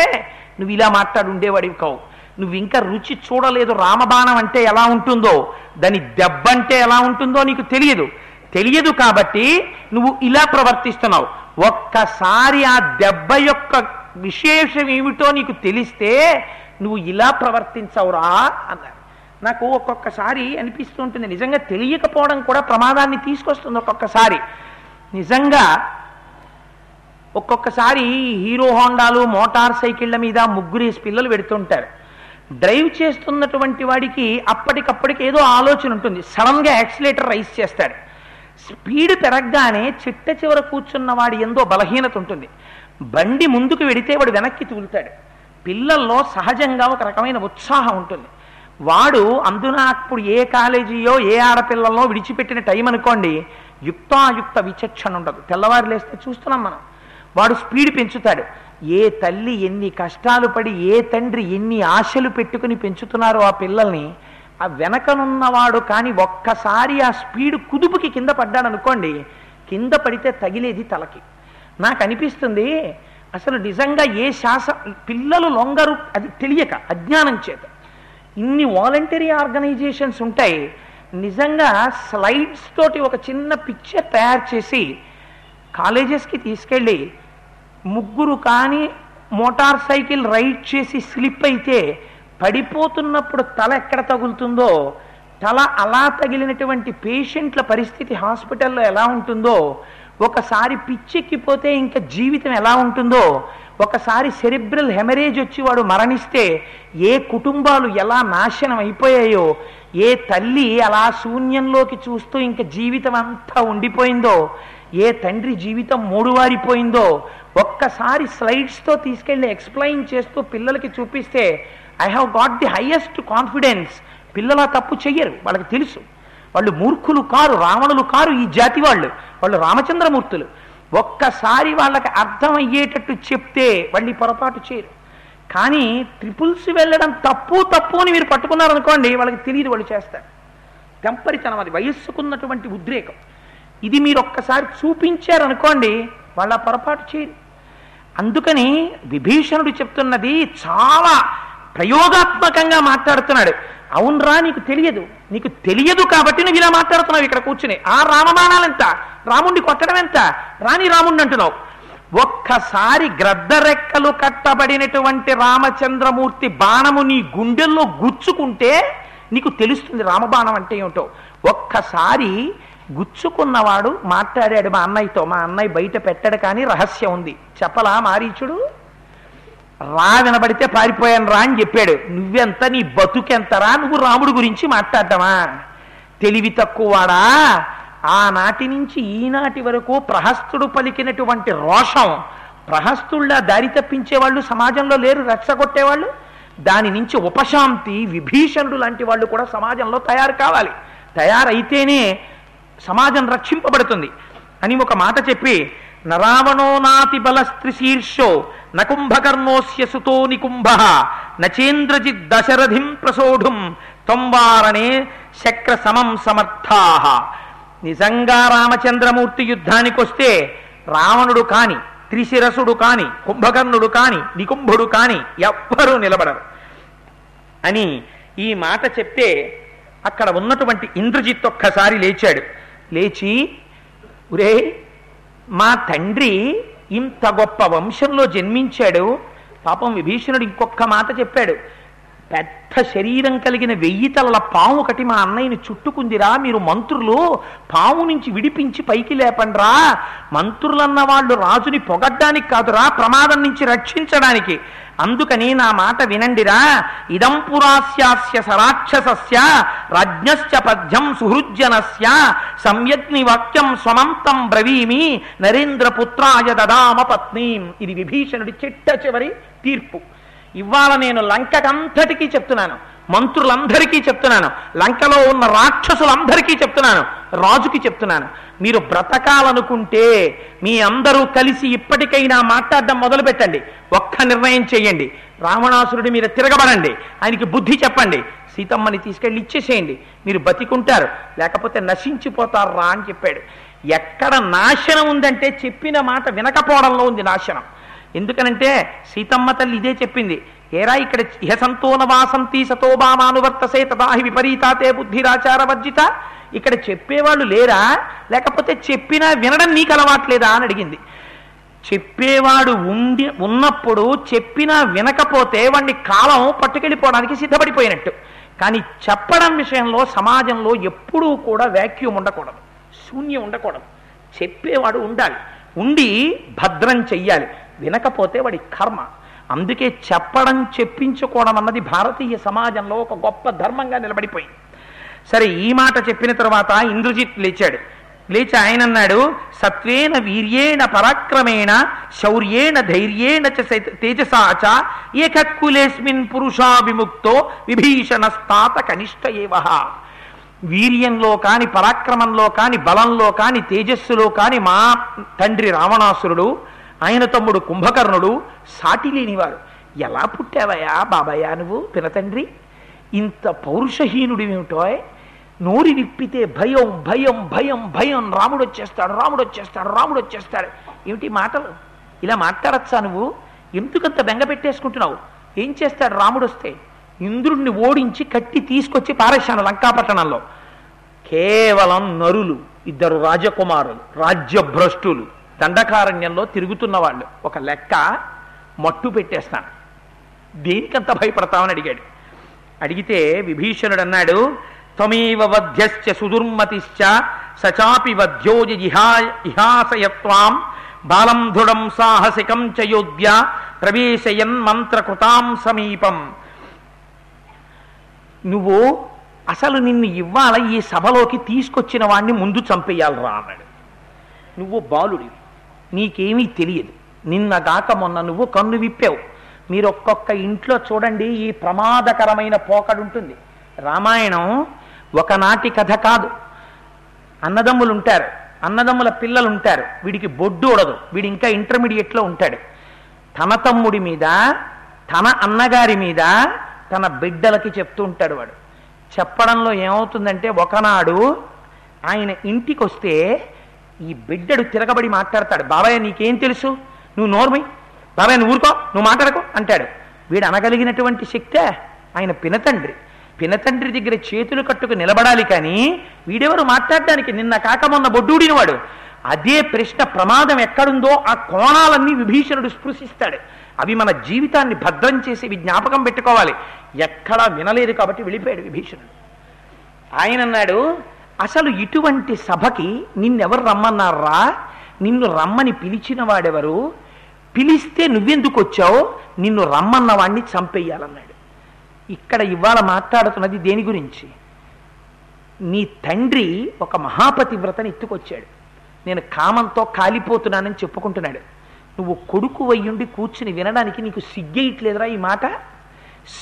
నువ్వు ఇలా మాట్లాడుండేవాడివి కావు నువ్వు ఇంకా రుచి చూడలేదు రామబాణం అంటే ఎలా ఉంటుందో. దాని దెబ్బ అంటే ఎలా ఉంటుందో నీకు తెలియదు. తెలియదు కాబట్టి నువ్వు ఇలా ప్రవర్తిస్తున్నావు. ఒక్కసారి ఆ దెబ్బ యొక్క విశేషం ఏమిటో నీకు తెలిస్తే నువ్వు ఇలా ప్రవర్తించవురా అన్నారు నాకు ఒక్కొక్కసారి అనిపిస్తూ ఉంటుంది నిజంగా తెలియకపోవడం కూడా ప్రమాదాన్ని తీసుకొస్తుంది ఒక్కొక్కసారి. నిజంగా ఒక్కొక్కసారి హీరో హోండాలు మోటార్ సైకిళ్ళ మీద ముగ్గురేసి పిల్లలు పెడుతుంటారు. డ్రైవ్ చేస్తున్నటువంటి వాడికి అప్పటికప్పటికి ఏదో ఆలోచన ఉంటుంది. సడన్గా యాక్సిలేటర్ రైస్ చేస్తాడు. స్పీడ్ పెరగగానే చిట్ట చివర కూర్చున్న వాడి ఎందో బలహీనత ఉంటుంది. బండి ముందుకు వెడితే వాడు వెనక్కి తూలుతాడు. పిల్లల్లో సహజంగా ఒక రకమైన ఉత్సాహం ఉంటుంది. వాడు అందున అప్పుడు ఏ కాలేజీయో ఏ ఆడపిల్లల్లో విడిచిపెట్టిన టైం అనుకోండి యుక్తాయుక్త విచక్షణ ఉండదు. తెల్లవారు లేస్తే చూస్తున్నాం మనం. వాడు స్పీడ్ పెంచుతాడు. ఏ తల్లి ఎన్ని కష్టాలు పడి ఏ తండ్రి ఎన్ని ఆశలు పెట్టుకుని పెంచుతున్నారో ఆ పిల్లల్ని ఆ వెనకనున్నవాడు కానీ ఒక్కసారి ఆ స్పీడ్ కుదుపుకి కింద పడ్డాడు అనుకోండి కింద పడితే తగిలేది తలకి. నాకు అనిపిస్తుంది అసలు నిజంగా ఏ శాస పిల్లలు లొంగరు అది తెలియక అజ్ఞానం చేత. ఇన్ని వాలంటరీ ఆర్గనైజేషన్స్ ఉంటాయి నిజంగా స్లైడ్స్ తోటి ఒక చిన్న పిక్చర్ తయారు చేసి కాలేజెస్కి తీసుకెళ్ళి ముగ్గురు కానీ మోటార్ సైకిల్ రైడ్ చేసి స్లిప్ అయితే పడిపోతున్నప్పుడు తల ఎక్కడ తగులుతుందో తల అలా తగిలినటువంటి పేషెంట్ల పరిస్థితి హాస్పిటల్లో ఎలా ఉంటుందో ఒకసారి పిచ్చెక్కిపోతే ఇంకా జీవితం ఎలా ఉంటుందో ఒకసారి సెరిబ్రల్ హెమరేజ్ వచ్చి వాడు మరణిస్తే ఏ కుటుంబాలు ఎలా నాశనం అయిపోయాయో ఏ తల్లి అలా శూన్యంలోకి చూస్తూ ఇంక జీవితం అంతా ఉండిపోయిందో ఏ తండ్రి జీవితం మూడువారిపోయిందో ఒక్కసారి స్లైడ్స్తో తీసుకెళ్ళి ఎక్స్ప్లెయిన్ చేస్తూ పిల్లలకి చూపిస్తే I have got the highest confidence. పిల్లల తప్పు చెయ్యరు వాళ్ళకి తెలుసు. వాళ్ళు మూర్ఖులు కారు రావణులు కారు ఈ జాతి వాళ్ళు. వాళ్ళు రామచంద్రమూర్తులు. ఒక్కసారి వాళ్ళకి అర్థమయ్యేటట్టు చెప్తే వాళ్ళు పొరపాటు చేయరు. కానీ ట్రిపుల్స్ వెళ్ళడం తప్పు తప్పు అని మీరు పట్టుకున్నారనుకోండి వాళ్ళకి తెలియదు వాళ్ళు చేస్తారు. తెంపరితనం అది వయస్సుకున్నటువంటి ఉద్రేకం. ఇది మీరు ఒక్కసారి చూపించారనుకోండి వాళ్ళ పొరపాటు చేయరు. అందుకని విభీషణుడు చెప్తున్నది చాలా ప్రయోగాత్మకంగా మాట్లాడుతున్నాడు. అవునరా నీకు తెలియదు. నీకు తెలియదు కాబట్టి నువ్వు ఇలా మాట్లాడుతున్నావు ఇక్కడ కూర్చుని. ఆ రామబాణాలెంత? రాముణ్ణి కొట్టడం ఎంత రాని రాముణ్ణి అంటున్నావు. ఒక్కసారి గ్రద్దరెక్కలు కట్టబడినటువంటి రామచంద్రమూర్తి బాణము నీ గుండెల్లో గుచ్చుకుంటే నీకు తెలుస్తుంది రామబాణం అంటే ఏమిటో. ఒక్కసారి గుచ్చుకున్నవాడు మాట్లాడాడు మా అన్నయ్యతో. మా అన్నయ్య బయట పెట్టాడు కానీ రహస్యం ఉంది. చెప్పలా మారీచుడు? రా వినబడితే పారిపోయాను రా అని చెప్పాడు. నువ్వెంత నీ బతుకెంతరా? నువ్వు రాముడు గురించి మాట్లాడటమా? తెలివి తక్కువవాడా? ఆనాటి నుంచి ఈనాటి వరకు ప్రహస్తుడు పలికినటువంటి రోషం ప్రహస్తుళ్ళ దారి తప్పించే వాళ్ళు సమాజంలో లేరు రెచ్చగొట్టేవాళ్ళు. దాని నుంచి ఉపశాంతి విభీషణుడు లాంటి వాళ్ళు కూడా సమాజంలో తయారు కావాలి. తయారైతేనే సమాజం రక్షింపబడుతుంది. అని ఒక మాట చెప్పి నరావణో నాతి బలస్త్రి శీర్షో నకుంభకర్ణోస్య సుతో నికుంభ నచేంద్రజిత్ దశరథిం ప్రసోఢుం తొంవారణే శక్ర సమం సమర్థాహ నిజంగా రామచంద్రమూర్తి యుద్ధానికి వస్తే రావణుడు కాని త్రిశిరసుడు కాని కుంభకర్ణుడు కాని నికుంభుడు కాని ఎవ్వరూ నిలబడరు। అని ఈ మాట చెప్తే అక్కడ ఉన్నటువంటి ఇంద్రజిత్ ఒక్కసారి లేచాడు। లేచి ఒరే మా తండ్రి ఇంత గొప్ప వంశంలో జన్మించాడు. పాపం విభీషణుడు ఇంకొక మాట చెప్పాడు. పెద్ద శరీరం కలిగిన వెయ్యి తలల పాము ఒకటి మా అన్నయ్యని చుట్టుకుందిరా. మీరు మంత్రులు పాము నుంచి విడిపించి పైకి లేపండ్రా. మంత్రులన్న వాళ్ళు రాజుని పొగడ్డానికి కాదురా ప్రమాదం నుంచి రక్షించడానికి. అందుకని నా మాట వినండిరా. ఇదం పురాస్యాస్య సరాక్షసస్య రాజ్ఞశ్చ పద్యం సుహృజ్జనస్య సంయజ్ఞి వాక్యం స్వమంతం బ్రవీమి నరేంద్ర పుత్రాయ దదామ పత్నీం. ఇది విభీషణుడి చిట్ట చివరి తీర్పు. ఇవాళ నేను లంకకంతటికీ చెప్తున్నాను. మంత్రులందరికీ చెప్తున్నాను. లంకలో ఉన్న రాక్షసులందరికీ చెప్తున్నాను. రాజుకి చెప్తున్నాను. మీరు బ్రతకాలనుకుంటే మీ అందరూ కలిసి ఇప్పటికైనా మాట్లాడడం మొదలు పెట్టండి ఒక్క నిర్ణయం చేయండి. రావణాసురుడి మీద తిరగబడండి. ఆయనకి బుద్ధి చెప్పండి. సీతమ్మని తీసుకెళ్ళి ఇచ్చేసేయండి. మీరు బతికుంటారు. లేకపోతే నశించిపోతారు రా అని చెప్పాడు. ఎక్కడ నాశనం ఉందంటే చెప్పిన మాట వినకపోవడంలో ఉంది నాశనం. ఎందుకనంటే సీతమ్మ తల్లి ఇదే చెప్పింది. ఏరా ఇక్కడ ఇహసంతోన వాసంతి సతోబామానువర్తసే తదాహి విపరీతాతే బుద్ధిరాచార వర్జిత. ఇక్కడ చెప్పేవాళ్ళు లేరా? లేకపోతే చెప్పినా వినడం నీకు అలవాట్లేదా అని అడిగింది. చెప్పేవాడు ఉండి ఉన్నప్పుడు చెప్పినా వినకపోతే వాడిని కాలం పట్టుకెళ్ళిపోవడానికి సిద్ధపడిపోయినట్టు. కానీ చెప్పడం విషయంలో సమాజంలో ఎప్పుడూ కూడా వ్యాక్యూమ్ ఉండకూడదు. శూన్యం ఉండకూడదు. చెప్పేవాడు ఉండాలి. ఉండి భద్రం చెయ్యాలి. వినకపోతే వాడి కర్మ. అందుకే చెప్పడం చెప్పించుకోవడం అన్నది భారతీయ సమాజంలో ఒక గొప్ప ధర్మంగా నిలబడిపోయింది. సరే ఈ మాట చెప్పిన తర్వాత ఇంద్రజిత్ లేచాడు. లేచి ఆయన అన్నాడు సత్వేన వీర్యేణ పరాక్రమేణ శౌర్యేణ ధైర్యేణ చ తేజసా చ ఏకక్కులేస్మిన్ పురుషా విముక్తో విభీషణస్తాత కనిష్ట ఏవహ వీర్యంలో కాని పరాక్రమంలో కాని బలంలో కాని తేజస్సులో కాని మా తండ్రి రావణాసురుడు ఆయన తమ్ముడు కుంభకర్ణుడు సాటి లేనివాడు. ఎలా పుట్టావయా బాబాయా నువ్వు? పినతండ్రి ఇంత పౌరుషహీనుడివేమిటో నోరి విప్పితే భయం భయం భయం భయం. రాముడు వచ్చేస్తాడు రాముడు వచ్చేస్తాడు రాముడు వచ్చేస్తాడు ఏమిటి మాటలు? ఇలా మాట్లాడచ్చా నువ్వు? ఎందుకంత బెంగ పెట్టేసుకుంటున్నావు? ఏం చేస్తాడు రాముడు వస్తే ఇంద్రుణ్ణి ఓడించి కట్టి తీసుకొచ్చి పారేశాను లంకాపట్టణంలో. కేవలం నరులు ఇద్దరు రాజకుమారులు రాజ్యభ్రష్టులు. దండకారణ్యంలో తిరుగుతున్న వాళ్ళు ఒక లెక్క మట్టు పెట్టేస్తాను. దేనికంత భయపడతామని అడిగాడు. అడిగితే విభీషణుడు అన్నాడు త్వమేవ వధ్యశ్చ సుదుర్మతిశ్చ సచాపి వధ్యోజ ఇహా ఇహాసయత్వాం బాలం దృఢం సాహసికం చ యోధ్య ప్రవేశయన్ మంత్రకృతాం సమీపం. నువ్వు అసలు నిన్ను ఇవ్వాల ఈ సభలోకి తీసుకొచ్చిన వాణ్ణి ముందు చంపేయాలరా అన్నాడు. నువ్వు బాలుడివి. నీకేమీ తెలియదు. నిన్నగాక మొన్న నువ్వు కన్ను విప్పావు. మీరు ఒక్కొక్క ఇంట్లో చూడండి ఈ ప్రమాదకరమైన పోకడుంటుంది. రామాయణం ఒకనాటి కథ కాదు. అన్నదమ్ములు ఉంటారు అన్నదమ్ముల పిల్లలు ఉంటారు వీడికి బొడ్డు ఉడదు వీడి ఇంకా ఇంటర్మీడియట్లో ఉంటాడు. తన తమ్ముడి మీద తన అన్నగారి మీద తన బిడ్డలకి చెప్తూ ఉంటాడు వాడు. చెప్పడంలో ఏమవుతుందంటే ఒకనాడు ఆయన ఇంటికి వస్తే ఈ బిడ్డడు తిరగబడి మాట్లాడతాడు. బాబాయ్ నీకేం తెలుసు? నువ్వు నోర్మి. బాబాయ్ నువ్వు ఊరుకో నువ్వు మాట్లాడకు అంటాడు. వీడు అనగలిగినటువంటి శక్తే ఆయన పినతండ్రి. పినతండ్రి దగ్గర చేతులు కట్టుకు నిలబడాలి కానీ వీడెవరు మాట్లాడడానికి? నిన్న కాక మొన్న బొడ్డూడినవాడు. అదే ప్రశ్న ప్రమాదం ఎక్కడుందో ఆ కోణాలన్నీ విభీషణుడు స్పృశిస్తాడు. అవి మన జీవితాన్ని భద్రం చేసి జ్ఞాపకం పెట్టుకోవాలి. ఎక్కడా వినలేదు కాబట్టి వెళ్ళిపోయాడు విభీషణుడు. ఆయన అన్నాడు అసలు ఇటువంటి సభకి నిన్నెవరు రమ్మన్నారా? నిన్ను రమ్మని పిలిచిన వాడెవరు పిలిస్తే నువ్వెందుకు వచ్చావు నిన్ను రమ్మన్న వాడిని చంపేయాలన్నాడు ఇక్కడ ఇవాళ మాట్లాడుతున్నది దేని గురించి? నీ తండ్రి ఒక మహాపతివ్రతని ఎత్తుకొచ్చాడు. నేను కామంతో కాలిపోతున్నానని చెప్పుకుంటున్నాడు. నువ్వు కొడుకు వయ్యుండి కూర్చుని వినడానికి నీకు సిగ్గేయట్లేదురా ఈ మాట?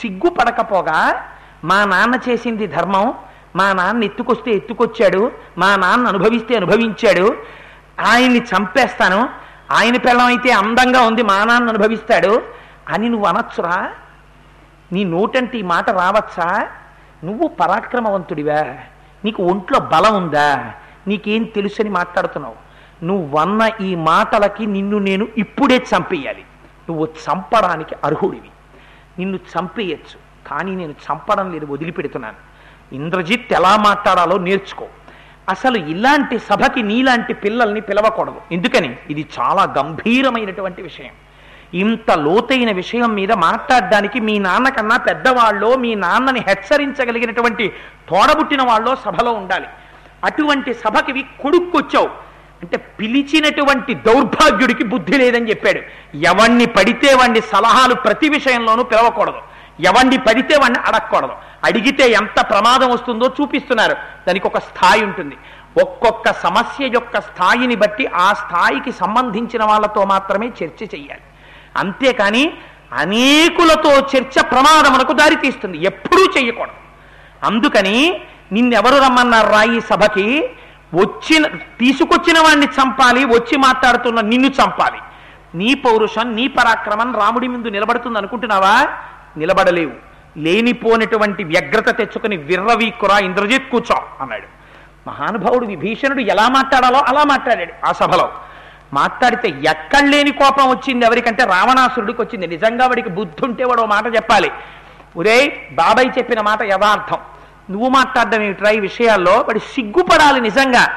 సిగ్గు పడకపోగా మా నాన్న చేసింది ధర్మం మా నాన్న ఎత్తుకొస్తే ఎత్తుకొచ్చాడు మా నాన్న అనుభవిస్తే అనుభవించాడు. ఆయన్ని చంపేస్తాను. ఆయన పిల్లం అయితే అందంగా ఉంది మా నాన్న అనుభవిస్తాడు. అని నువ్వు అనొచ్చురా? నీ నోటంటే ఈ మాట రావచ్చా? నువ్వు పరాక్రమవంతుడివా. నీకు ఒంట్లో బలం ఉందా? నీకేం తెలుసని మాట్లాడుతున్నావు. నువ్వు వన్న ఈ మాటలకి నిన్ను నేను ఇప్పుడే చంపేయాలి. నువ్వు చంపడానికి అర్హుడివి. నిన్ను చంపేయచ్చు. కానీ నేను చంపడం లేదు వదిలిపెడుతున్నాను. ఇంద్రజిత్ ఎలా మాట్లాడాలో నేర్చుకో. అసలు ఇలాంటి సభకి నీలాంటి పిల్లల్ని పిలవకూడదు. ఎందుకని? ఇది చాలా గంభీరమైనటువంటి విషయం. ఇంత లోతైన విషయం మీద మాట్లాడడానికి మీ నాన్నకన్నా పెద్దవాళ్ళో మీ నాన్నని హెచ్చరించగలిగినటువంటి తోడబుట్టిన వాళ్ళో సభలో ఉండాలి. అటువంటి సభకి కొడుక్కొచ్చావు. అంటే పిలిచినటువంటి దౌర్భాగ్యుడికి బుద్ధి లేదని చెప్పాడు. ఎవణ్ణి పడితే వాణ్ణి సలహాలు ప్రతి విషయంలోనూ పిలవకూడదు. ఎవండి పడితే వాణ్ణి అడగకూడదు. అడిగితే ఎంత ప్రమాదం వస్తుందో చూపిస్తున్నారు. దానికి ఒక స్థాయి ఉంటుంది. ఒక్కొక్క సమస్య యొక్క స్థాయిని బట్టి ఆ స్థాయికి సంబంధించిన వాళ్ళతో మాత్రమే చర్చ చెయ్యాలి. అంతేకాని అనేకులతో చర్చ ప్రమాదమునకు దారితీస్తుంది ఎప్పుడూ చెయ్యకూడదు. అందుకని నిన్నెవరు రమ్మన్నారు రా ఈ సభకి? వచ్చిన తీసుకొచ్చిన వాడిని చంపాలి వచ్చి మాట్లాడుతున్న నిన్ను చంపాలి. నీ పౌరుషం నీ పరాక్రమం రాముడి ముందు నిలబడుతుంది అనుకుంటున్నావా? నిలబడలేవు. లేనిపోనటువంటి వ్యగ్రత తెచ్చుకుని విర్రవీకురా ఇంద్రజిత్ కూర్చో అన్నాడు. మహానుభావుడు విభీషణుడు ఎలా మాట్లాడాలో అలా మాట్లాడాడు ఆ సభలో. మాట్లాడితే ఎక్కడ లేని కోపం వచ్చింది ఎవరికంటే రావణాసురుడికి వచ్చింది. నిజంగా వాడికి బుద్ధి ఉంటే వాడు మాట చెప్పాలి. ఒరే బాబాయ్ చెప్పిన మాట యథార్థం. నువ్వు మాట్లాడడం ఏమిట్రా ఈ విషయాల్లో? వాడు సిగ్గుపడాలి నిజంగా.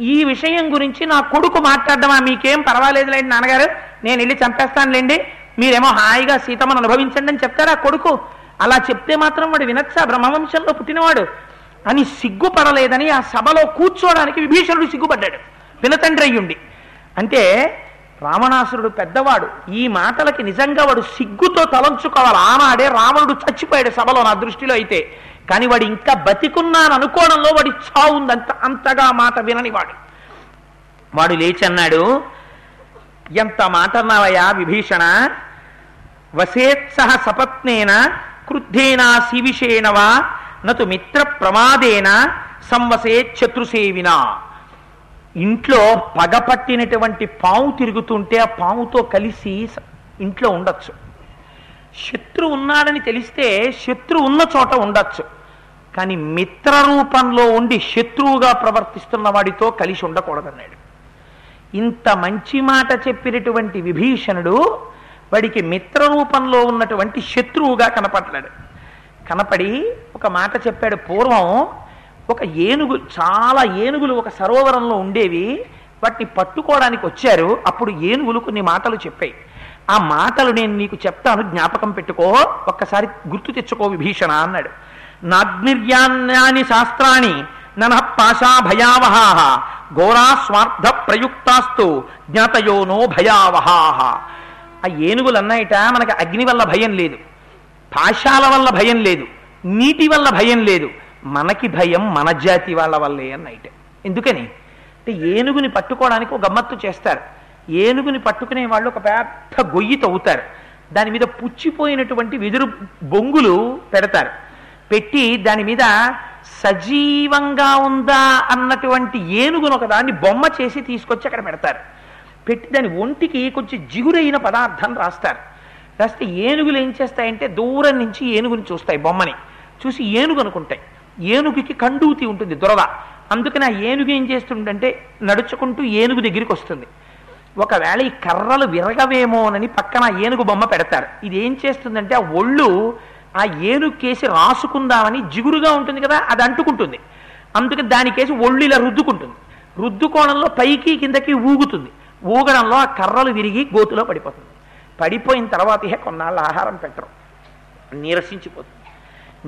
ఈ విషయం గురించి నా కొడుకు మాట్లాడడమా మీకేం పర్వాలేదులేండి నాన్నగారు. నేను వెళ్ళి చంపేస్తానులేండి. మీరేమో హాయిగా సీతమ్మను అనుభవించండి అని చెప్తారా కొడుకు? అలా చెప్తే మాత్రం వాడు వినచ్చా బ్రహ్మవంశంలో పుట్టినవాడు. అని సిగ్గుపడలేదని ఆ సభలో కూర్చోవడానికి విభీషణుడు సిగ్గుపడ్డాడు. వినతండ్రి అయ్యుండి. అంటే రావణాసురుడు పెద్దవాడు. ఈ మాటలకి నిజంగా వాడు సిగ్గుతో తలంచుకోవాలి. ఆనాడే రావణుడు చచ్చిపోయాడు సభలో నా దృష్టిలో అయితే. కానీ వాడు ఇంకా బతికున్నాను అనుకోవడంలో వాడి చావు ఉంది అంత అంతగా మాట వినని వాడు. వాడు లేచి అన్నాడు ఎంత మాట విభీషణ? వసేత్సహ సపత్నేన క్రుద్ధేనా శివిషేణవా నతు మిత్ర ప్రమాదేన సంవసే శత్రుసేవినా ఇంట్లో పగపట్టినటువంటి పాము తిరుగుతుంటే ఆ పాముతో కలిసి ఇంట్లో ఉండొచ్చు. శత్రు ఉన్నాడని తెలిస్తే శత్రు ఉన్న చోట ఉండొచ్చు. కానీ మిత్ర రూపంలో ఉండి శత్రువుగా ప్రవర్తిస్తున్న వాడితో కలిసి ఉండకూడదన్నాడు. ఇంత మంచి మాట చెప్పినటువంటి విభీషణుడు వాడికి మిత్ర రూపంలో ఉన్నటువంటి శత్రువుగా కనపడ్డాడు కనపడి ఒక మాట చెప్పాడు పూర్వం ఒక ఏనుగు చాలా ఏనుగులు ఒక సరోవరంలో ఉండేవి వాటిని పట్టుకోవడానికి వచ్చారు అప్పుడు ఏనుగులు కొన్ని మాటలు చెప్పాయి. ఆ మాటలు నేను నీకు చెప్తాను జ్ఞాపకం పెట్టుకో ఒక్కసారి గుర్తు తెచ్చుకో విభీషణ అన్నాడు. నాగ్నిర్యాన్ని శాస్త్రాన్ని నన పాశా భయావహాహ ఘోరా స్వార్థ ప్రయుక్తాస్తు జ్ఞాతయోనో భయావహాహ ఆ ఏనుగులు అన్నాయిట మనకి అగ్ని వల్ల భయం లేదు. పాశాల వల్ల భయం లేదు. నీటి వల్ల భయం లేదు. మనకి భయం మన జాతి వాళ్ళ వల్లే అన్నైట ఎందుకని? అంటే ఏనుగుని పట్టుకోవడానికి ఒక గమ్మత్తు చేస్తారు. ఏనుగుని పట్టుకునే వాళ్ళు ఒక పెద్ద గొయ్యి తవ్వుతారు. దాని మీద పుచ్చిపోయినటువంటి వెదురు బొంగులు పెడతారు. పెట్టి దాని మీద సజీవంగా ఉందా అన్నటువంటి ఏనుగును ఒక దాన్ని బొమ్మ చేసి తీసుకొచ్చి అక్కడ పెడతారు. పెట్టి దాని ఒంటికి కొంచెం జిగురైన పదార్థం రాస్తారు. రాస్తే ఏనుగులు ఏం చేస్తాయంటే దూరం నుంచి ఏనుగుని చూస్తాయి బొమ్మని. చూసి ఏనుగు అనుకుంటాయి. ఏనుగుకి కండూతి ఉంటుంది దురద. అందుకని ఆ ఏనుగు ఏం చేస్తుందంటే నడుచుకుంటూ ఏనుగు దగ్గరికి వస్తుంది. ఒకవేళ ఈ కర్రలు విరగవేమోనని పక్కన ఏనుగు బొమ్మ పెడతారు. ఇది ఏం చేస్తుందంటే ఆ ఒళ్ళు ఆ ఏనుగుకేసి రాసుకుందామని జిగురుగా ఉంటుంది కదా అది అంటుకుంటుంది. అందుకని దానికేసి ఒళ్ళు ఇలా రుద్దుకుంటుంది. రుద్దుకోణంలో పైకి కిందకి ఊగుతుంది. ఊగడంలో ఆ కర్రలు విరిగి గోతులో పడిపోతుంది. పడిపోయిన తర్వాత ఇహ కొన్నాళ్ళు ఆహారం పెట్టరు. నీరసించిపోతుంది.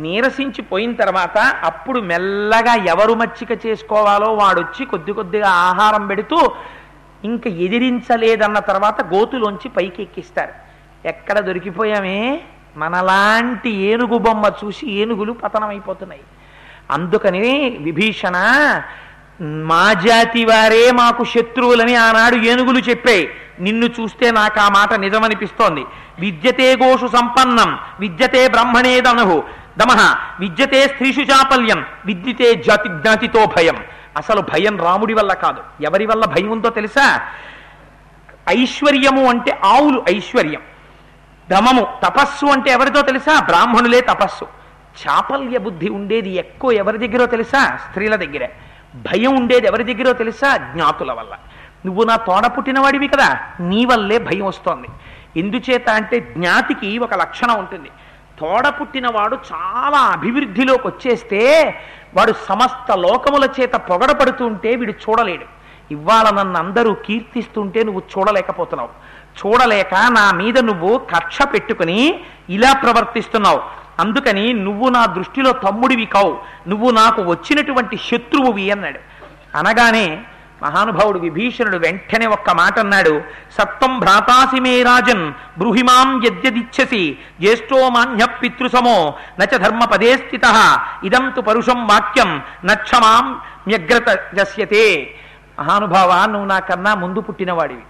నీరసించిపోయిన తర్వాత అప్పుడు మెల్లగా ఎవరు మచ్చిక చేసుకోవాలో వాడొచ్చి కొద్ది కొద్దిగా ఆహారం పెడుతూ ఇంకా ఎదిరించలేదన్న తర్వాత గోతులోంచి పైకి ఎక్కిస్తారు ఎక్కడ దొరికిపోయామే? మనలాంటి ఏనుగు బొమ్మ చూసి ఏనుగులు పతనమైపోతున్నాయి. అందుకని విభీషణ మా జాతి వారే మాకు శత్రువులని ఆనాడు ఏనుగులు చెప్పాయి నిన్ను చూస్తే నాకు ఆ మాట నిజమనిపిస్తోంది. విద్యతే గోషు సంపన్నం విద్యతే బ్రహ్మణేదను దమహ విద్యతే స్త్రీషు చాపల్యం విద్యతే జాతి జ్ఞాతితో భయం. అసలు భయం రాముడి వల్ల కాదు. ఎవరి వల్ల భయం ఉందో తెలుసా? ఐశ్వర్యము అంటే ఆవులు ఐశ్వర్యం. దమము తపస్సు అంటే ఎవరితో తెలుసా? బ్రాహ్మణులే తపస్సు. చాపల్య బుద్ధి ఉండేది ఎక్కువ ఎవరి దగ్గరో తెలుసా? స్త్రీల దగ్గరే. భయం ఉండేది ఎవరి దగ్గరో తెలుసా? జ్ఞాతుల వల్ల. నువ్వు నా తోడ పుట్టినవాడివి కదా నీ వల్లే భయం వస్తోంది. ఎందుచేత అంటే జ్ఞాతికి ఒక లక్షణం ఉంటుంది. తోడ పుట్టినవాడు చాలా అభివృద్ధిలోకి వచ్చేస్తే వాడు సమస్త లోకముల చేత పొగడపడుతుంటే వీడు చూడలేడు. ఇవాళ నన్ను అందరూ కీర్తిస్తుంటే నువ్వు చూడలేకపోతున్నావు. చూడలేక నా మీద నువ్వు కక్ష పెట్టుకుని ఇలా ప్రవర్తిస్తున్నావు. అందుకని నువ్వు నా దృష్టిలో తమ్ముడివి కావు. నువ్వు నాకు వచ్చినటువంటి శత్రువువి అన్నాడు. అనగానే మహానుభావుడు విభీషణుడు వెంటనే ఒక్క మాట అన్నాడు. సత్వం భ్రాతాసి మే రాజన్ బ్రూహిమాం యద్యదిచ్చసి జ్యేష్ఠో మాన్య పితృసమో నచ ధర్మ పదే స్థిత ఇదం తు పరుషం వాక్యం నక్షమాం మ్యగ్రత జస్యతే మహానుభావా నువ్వు నాకన్నా ముందు పుట్టినవాడివి.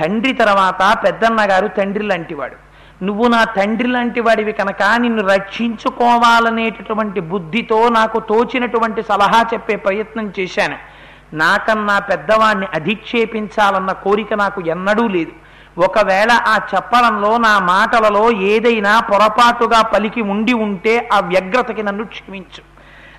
తండ్రి తర్వాత పెద్దన్న గారు తండ్రి లాంటివాడు. నువ్వు నా తండ్రి లాంటి వాడివి కనుక నిన్ను రక్షించుకోవాలనేటటువంటి బుద్ధితో నాకు తోచినటువంటి సలహా చెప్పే ప్రయత్నం చేశాను. నాకన్నా పెద్దవాణ్ణి అధిక్షేపించాలన్న కోరిక నాకు ఎన్నడూ లేదు. ఒకవేళ ఆ చెప్పడంలో నా మాటలలో ఏదైనా పొరపాటుగా పలికి ఉండి ఉంటే ఆ వ్యగ్రతకి నన్ను క్షమించు.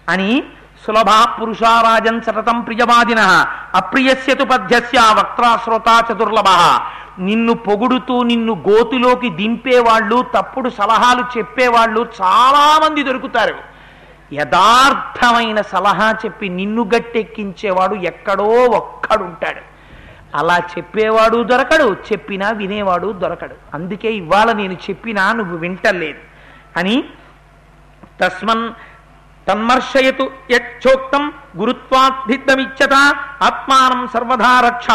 అని సులభా పురుషారాజన్ సతతం ప్రియవాదిన అప్రియస్యతు పద్యస్య వక్త్రాశ్రోత చతుర్లభ. నిన్ను పొగుడుతూ నిన్ను గోతులోకి దింపేవాళ్ళు తప్పుడు సలహాలు చెప్పేవాళ్ళు చాలా మంది దొరుకుతారు. యథార్థమైన సలహా చెప్పి నిన్ను గట్టెక్కించేవాడు ఎక్కడో ఒక్కడుంటాడు. అలా చెప్పేవాడు దొరకడు చెప్పినా వినేవాడు దొరకడు. అందుకే ఇవాళ నేను చెప్పినా నువ్వు వింటలేదు. అని తస్మన్ తన్మర్షయతు యచ్చోక్తం గురుత్వాద్ధిద్దమిచ్చత ఆత్మానం సర్వధా రక్ష.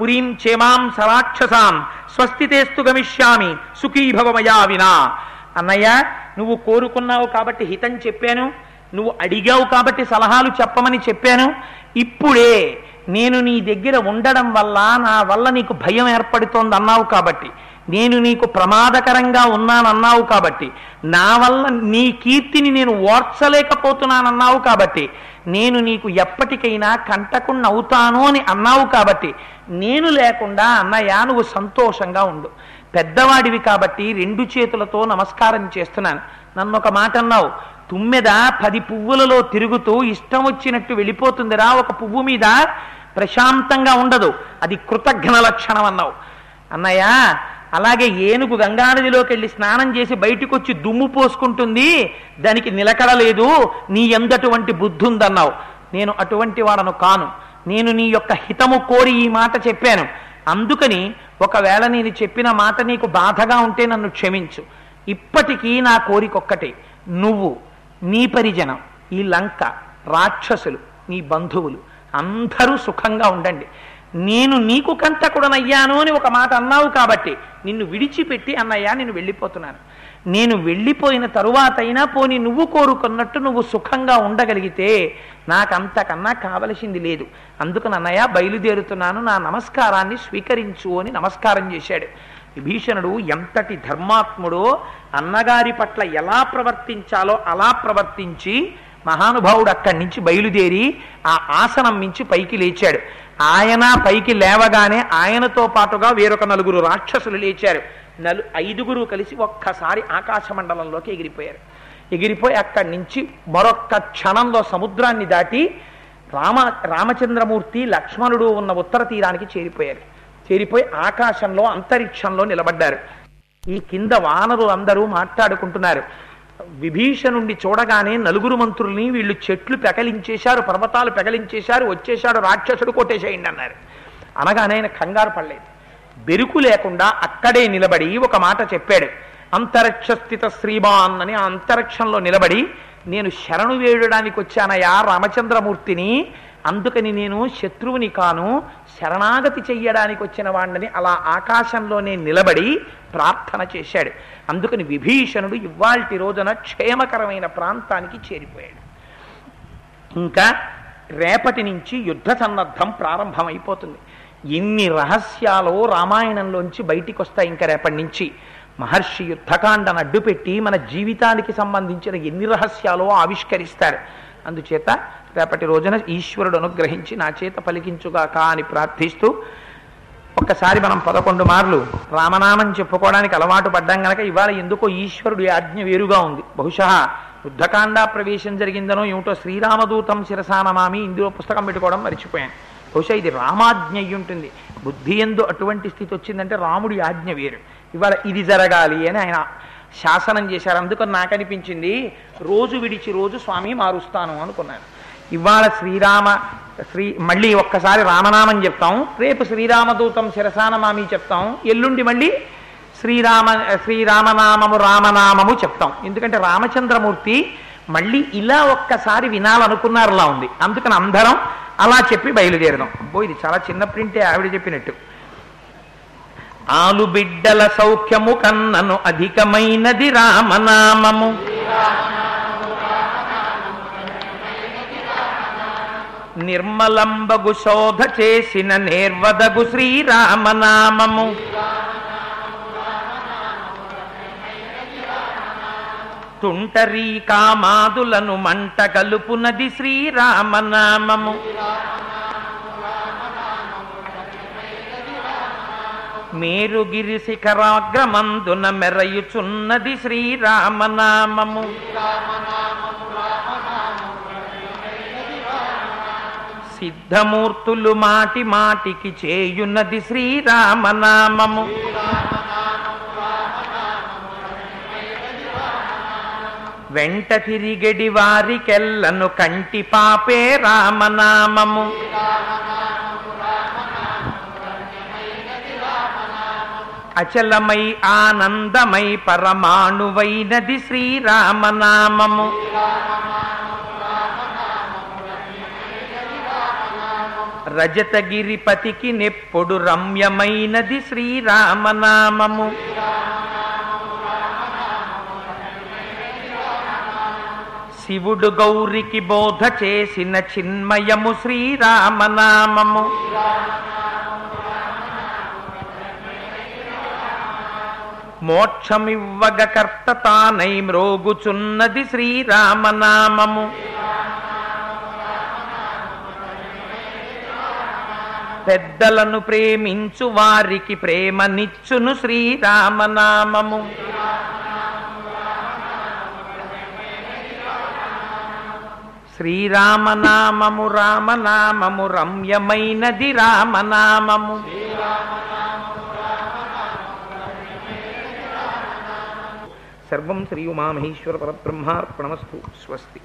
పురీం చేమాం సరాక్షసాం. స్వస్తితేస్తు గమిష్యామి. సుఖీభవ వినా. అన్నయ్య నువ్వు కోరుకున్నావు కాబట్టి హితం చెప్పాను. నువ్వు అడిగావు కాబట్టి సలహాలు చెప్పమని చెప్పాను. ఇప్పుడే నేను నీ దగ్గర ఉండడం వల్ల నా వల్ల నీకు భయం ఏర్పడుతోంది అన్నావు కాబట్టి. నేను నీకు ప్రమాదకరంగా ఉన్నానన్నావు కాబట్టి నా వల్ల నీ కీర్తిని నేను ఓర్చలేకపోతున్నానన్నావు కాబట్టి నేను నీకు ఎప్పటికైనా కంటకుండా అవుతాను అని అన్నావు కాబట్టి నేను లేకుండా అన్నయ్య నువ్వు సంతోషంగా ఉండు. పెద్దవాడివి కాబట్టి రెండు చేతులతో నమస్కారం చేస్తున్నాను. నన్ను ఒక మాట అన్నావు తుమ్మెద పది పువ్వులలో తిరుగుతూ ఇష్టం వచ్చినట్టు వెళ్ళిపోతుందిరా ఒక పువ్వు మీద. ప్రశాంతంగా ఉండదు అది కృతజ్ఞ లక్షణం అన్నావు అన్నయ్య అలాగే ఏనుగు గంగానదిలోకి వెళ్ళి స్నానం చేసి బయటకు వచ్చి దుమ్ము పోసుకుంటుంది. దానికి నిలకడలేదు నీ ఎందటువంటి బుద్ధి ఉందన్నావు నేను అటువంటి వాడను కాను. నేను నీ యొక్క హితము కోరి ఈ మాట చెప్పాను. అందుకని ఒకవేళ నేను చెప్పిన మాట నీకు బాధగా ఉంటే నన్ను క్షమించు. ఇప్పటికీ నా కోరికొక్కటే. నువ్వు నీ పరిజనం ఈ లంక రాక్షసులు నీ బంధువులు అందరూ సుఖంగా ఉండండి. నేను నీకు కంటకుడనయ్యాను అని ఒక మాట అన్నావు కాబట్టి నిన్ను విడిచిపెట్టి అన్నయ్యా నేను వెళ్ళిపోతున్నాను. నేను వెళ్ళిపోయిన తరువాత అయినా పోని నువ్వు కోరుకున్నట్టు నువ్వు సుఖంగా ఉండగలిగితే నాకంతకన్నా కావలసింది లేదు. అందుకని అన్నయ్య బయలుదేరుతున్నాను నా నమస్కారాన్ని స్వీకరించు అని నమస్కారం చేశాడు. విభీషణుడు ఎంతటి ధర్మాత్ముడో అన్నగారి పట్ల ఎలా ప్రవర్తించాలో అలా ప్రవర్తించి మహానుభావుడు అక్కడి నుంచి బయలుదేరి ఆ ఆసనం మించి పైకి లేచాడు. ఆయన పైకి లేవగానే ఆయనతో పాటుగా వేరొక నలుగురు రాక్షసులు లేచారు. నలు ఐదుగురు కలిసి ఒక్కసారి ఆకాశ మండలంలోకి ఎగిరిపోయారు. ఎగిరిపోయి అక్కడి నుంచి మరొక్క క్షణంలో సముద్రాన్ని దాటి రామ రామచంద్రమూర్తి లక్ష్మణుడు ఉన్న ఉత్తర తీరానికి చేరిపోయారు. చేరిపోయి ఆకాశంలో అంతరిక్షంలో నిలబడ్డారు. ఈ కింద వానరు అందరూ మాట్లాడుకుంటున్నారు. విభీషణుండి చూడగానే నలుగురు మంత్రుల్ని వీళ్ళు చెట్లు పెకలించేశారు పర్వతాలు పెకలించేశారు వచ్చేశాడు రాక్షసుడు కొట్టేసేయండి అన్నారు. అనగానే ఆయన కంగారు పడలేదు. బెరుకు లేకుండా అక్కడే నిలబడి ఒక మాట చెప్పాడు. అంతరిక్ష స్థిత శ్రీమాన్ అని ఆ అంతరిక్షంలో నిలబడి నేను శరణు వేయడానికి వచ్చానయా రామచంద్రమూర్తిని అందుకని నేను శత్రువుని కాను శరణాగతి చెయ్యడానికి వచ్చిన వాడిని అలా ఆకాశంలోనే నిలబడి ప్రార్థన చేశాడు. అందుకని విభీషణుడు ఇవాల్టి రోజున క్షేమకరమైన ప్రాంతానికి చేరిపోయాడు. ఇంకా రేపటి నుంచి యుద్ధ సన్నద్ధం ప్రారంభమైపోతుంది. ఎన్ని రహస్యాలో రామాయణంలోంచి బయటికి వస్తాయి ఇంకా రేపటి నుంచి. మహర్షి యుద్ధకాండను అడ్డుపెట్టి మన జీవితానికి సంబంధించిన ఎన్ని రహస్యాలో ఆవిష్కరిస్తారు. అందుచేత రేపటి రోజున ఈశ్వరుడు అనుగ్రహించి నా చేత పలికించుగాక అని ప్రార్థిస్తూ ఒక్కసారి మనం పదకొండు మార్లు రామనామం చెప్పుకోవడానికి అలవాటు పడ్డాం గనక ఇవాళ ఎందుకో ఈశ్వరుడి ఆజ్ఞ వేరుగా ఉంది. బహుశా యుద్ధకాండ ప్రవేశం జరిగిందనో ఏమిటో శ్రీరామదూతం శిరసానమామి ఇందులో పుస్తకం పెట్టుకోవడం మర్చిపోయాను. బహుశా ఇది రామాజ్ఞ అయి ఉంటుంది. బుద్ధి ఎందు అటువంటి స్థితి వచ్చిందంటే రాముడి ఆజ్ఞ వేరు. ఇవాళ ఇది జరగాలి అని ఆయన శాసనం చేశారు. అందుకని నాకు అనిపించింది రోజు విడిచి రోజు స్వామి మారుస్తాను అనుకున్నాను. ఇవాళ శ్రీరామ శ్రీ మళ్ళీ ఒక్కసారి రామనామం చెప్తాం. రేపు శ్రీరామదూతం శిరసానమామి చెప్తాం. ఎల్లుండి మళ్ళీ శ్రీరామ శ్రీరామనామము రామనామము చెప్తాం. ఎందుకంటే రామచంద్రమూర్తి మళ్ళీ ఇలా ఒక్కసారి వినాలనుకున్నారులా ఉంది. అందుకని అందరం అలా చెప్పి బయలుదేరదాం. అబ్బో ఇది చాలా చిన్న ప్రింటే ఆవిడ చెప్పినట్టు. ఆలుబిడ్డల సౌఖ్యము కన్నను అధికమైనది రామనామము. నిర్మలంబగు శోధ చేసిన నేర్వదగు శ్రీరామనామము. తుంటరీ కామాదులను మంట కలుపునది శ్రీరామనామము. మేరుగిరి శిఖరాగ్రమందున మెరయుచున్నది శ్రీరామనామము. సిద్ధమూర్తులు మాటి మాటికి చేయున్నది శ్రీరామనామము. వెంట తిరిగడి వారికెల్లను కంటి పాపే రామనామము. అచలమై ఆనందమై పరమాణువైనది శ్రీరామనామము. రజతగిరిపతికి నెప్పుడు రమ్యమైనది శ్రీరామనామము. శివుడు గౌరికి బోధ చేసిన చిన్మయము శ్రీరామనామము. మోక్షమివ్వగ కర్త తానై మ్రోగుచున్నది శ్రీరామనామము. పెద్దలను ప్రేమించు వారికి ప్రేమనిచ్చును శ్రీరామనామము. శ్రీరామనామము రామనామము రమ్యమైనది రామనామము. సర్వం శ్రీ ఉమామహేశ్వర పరబ్రహ్మార్పణమస్తు. స్వస్తి.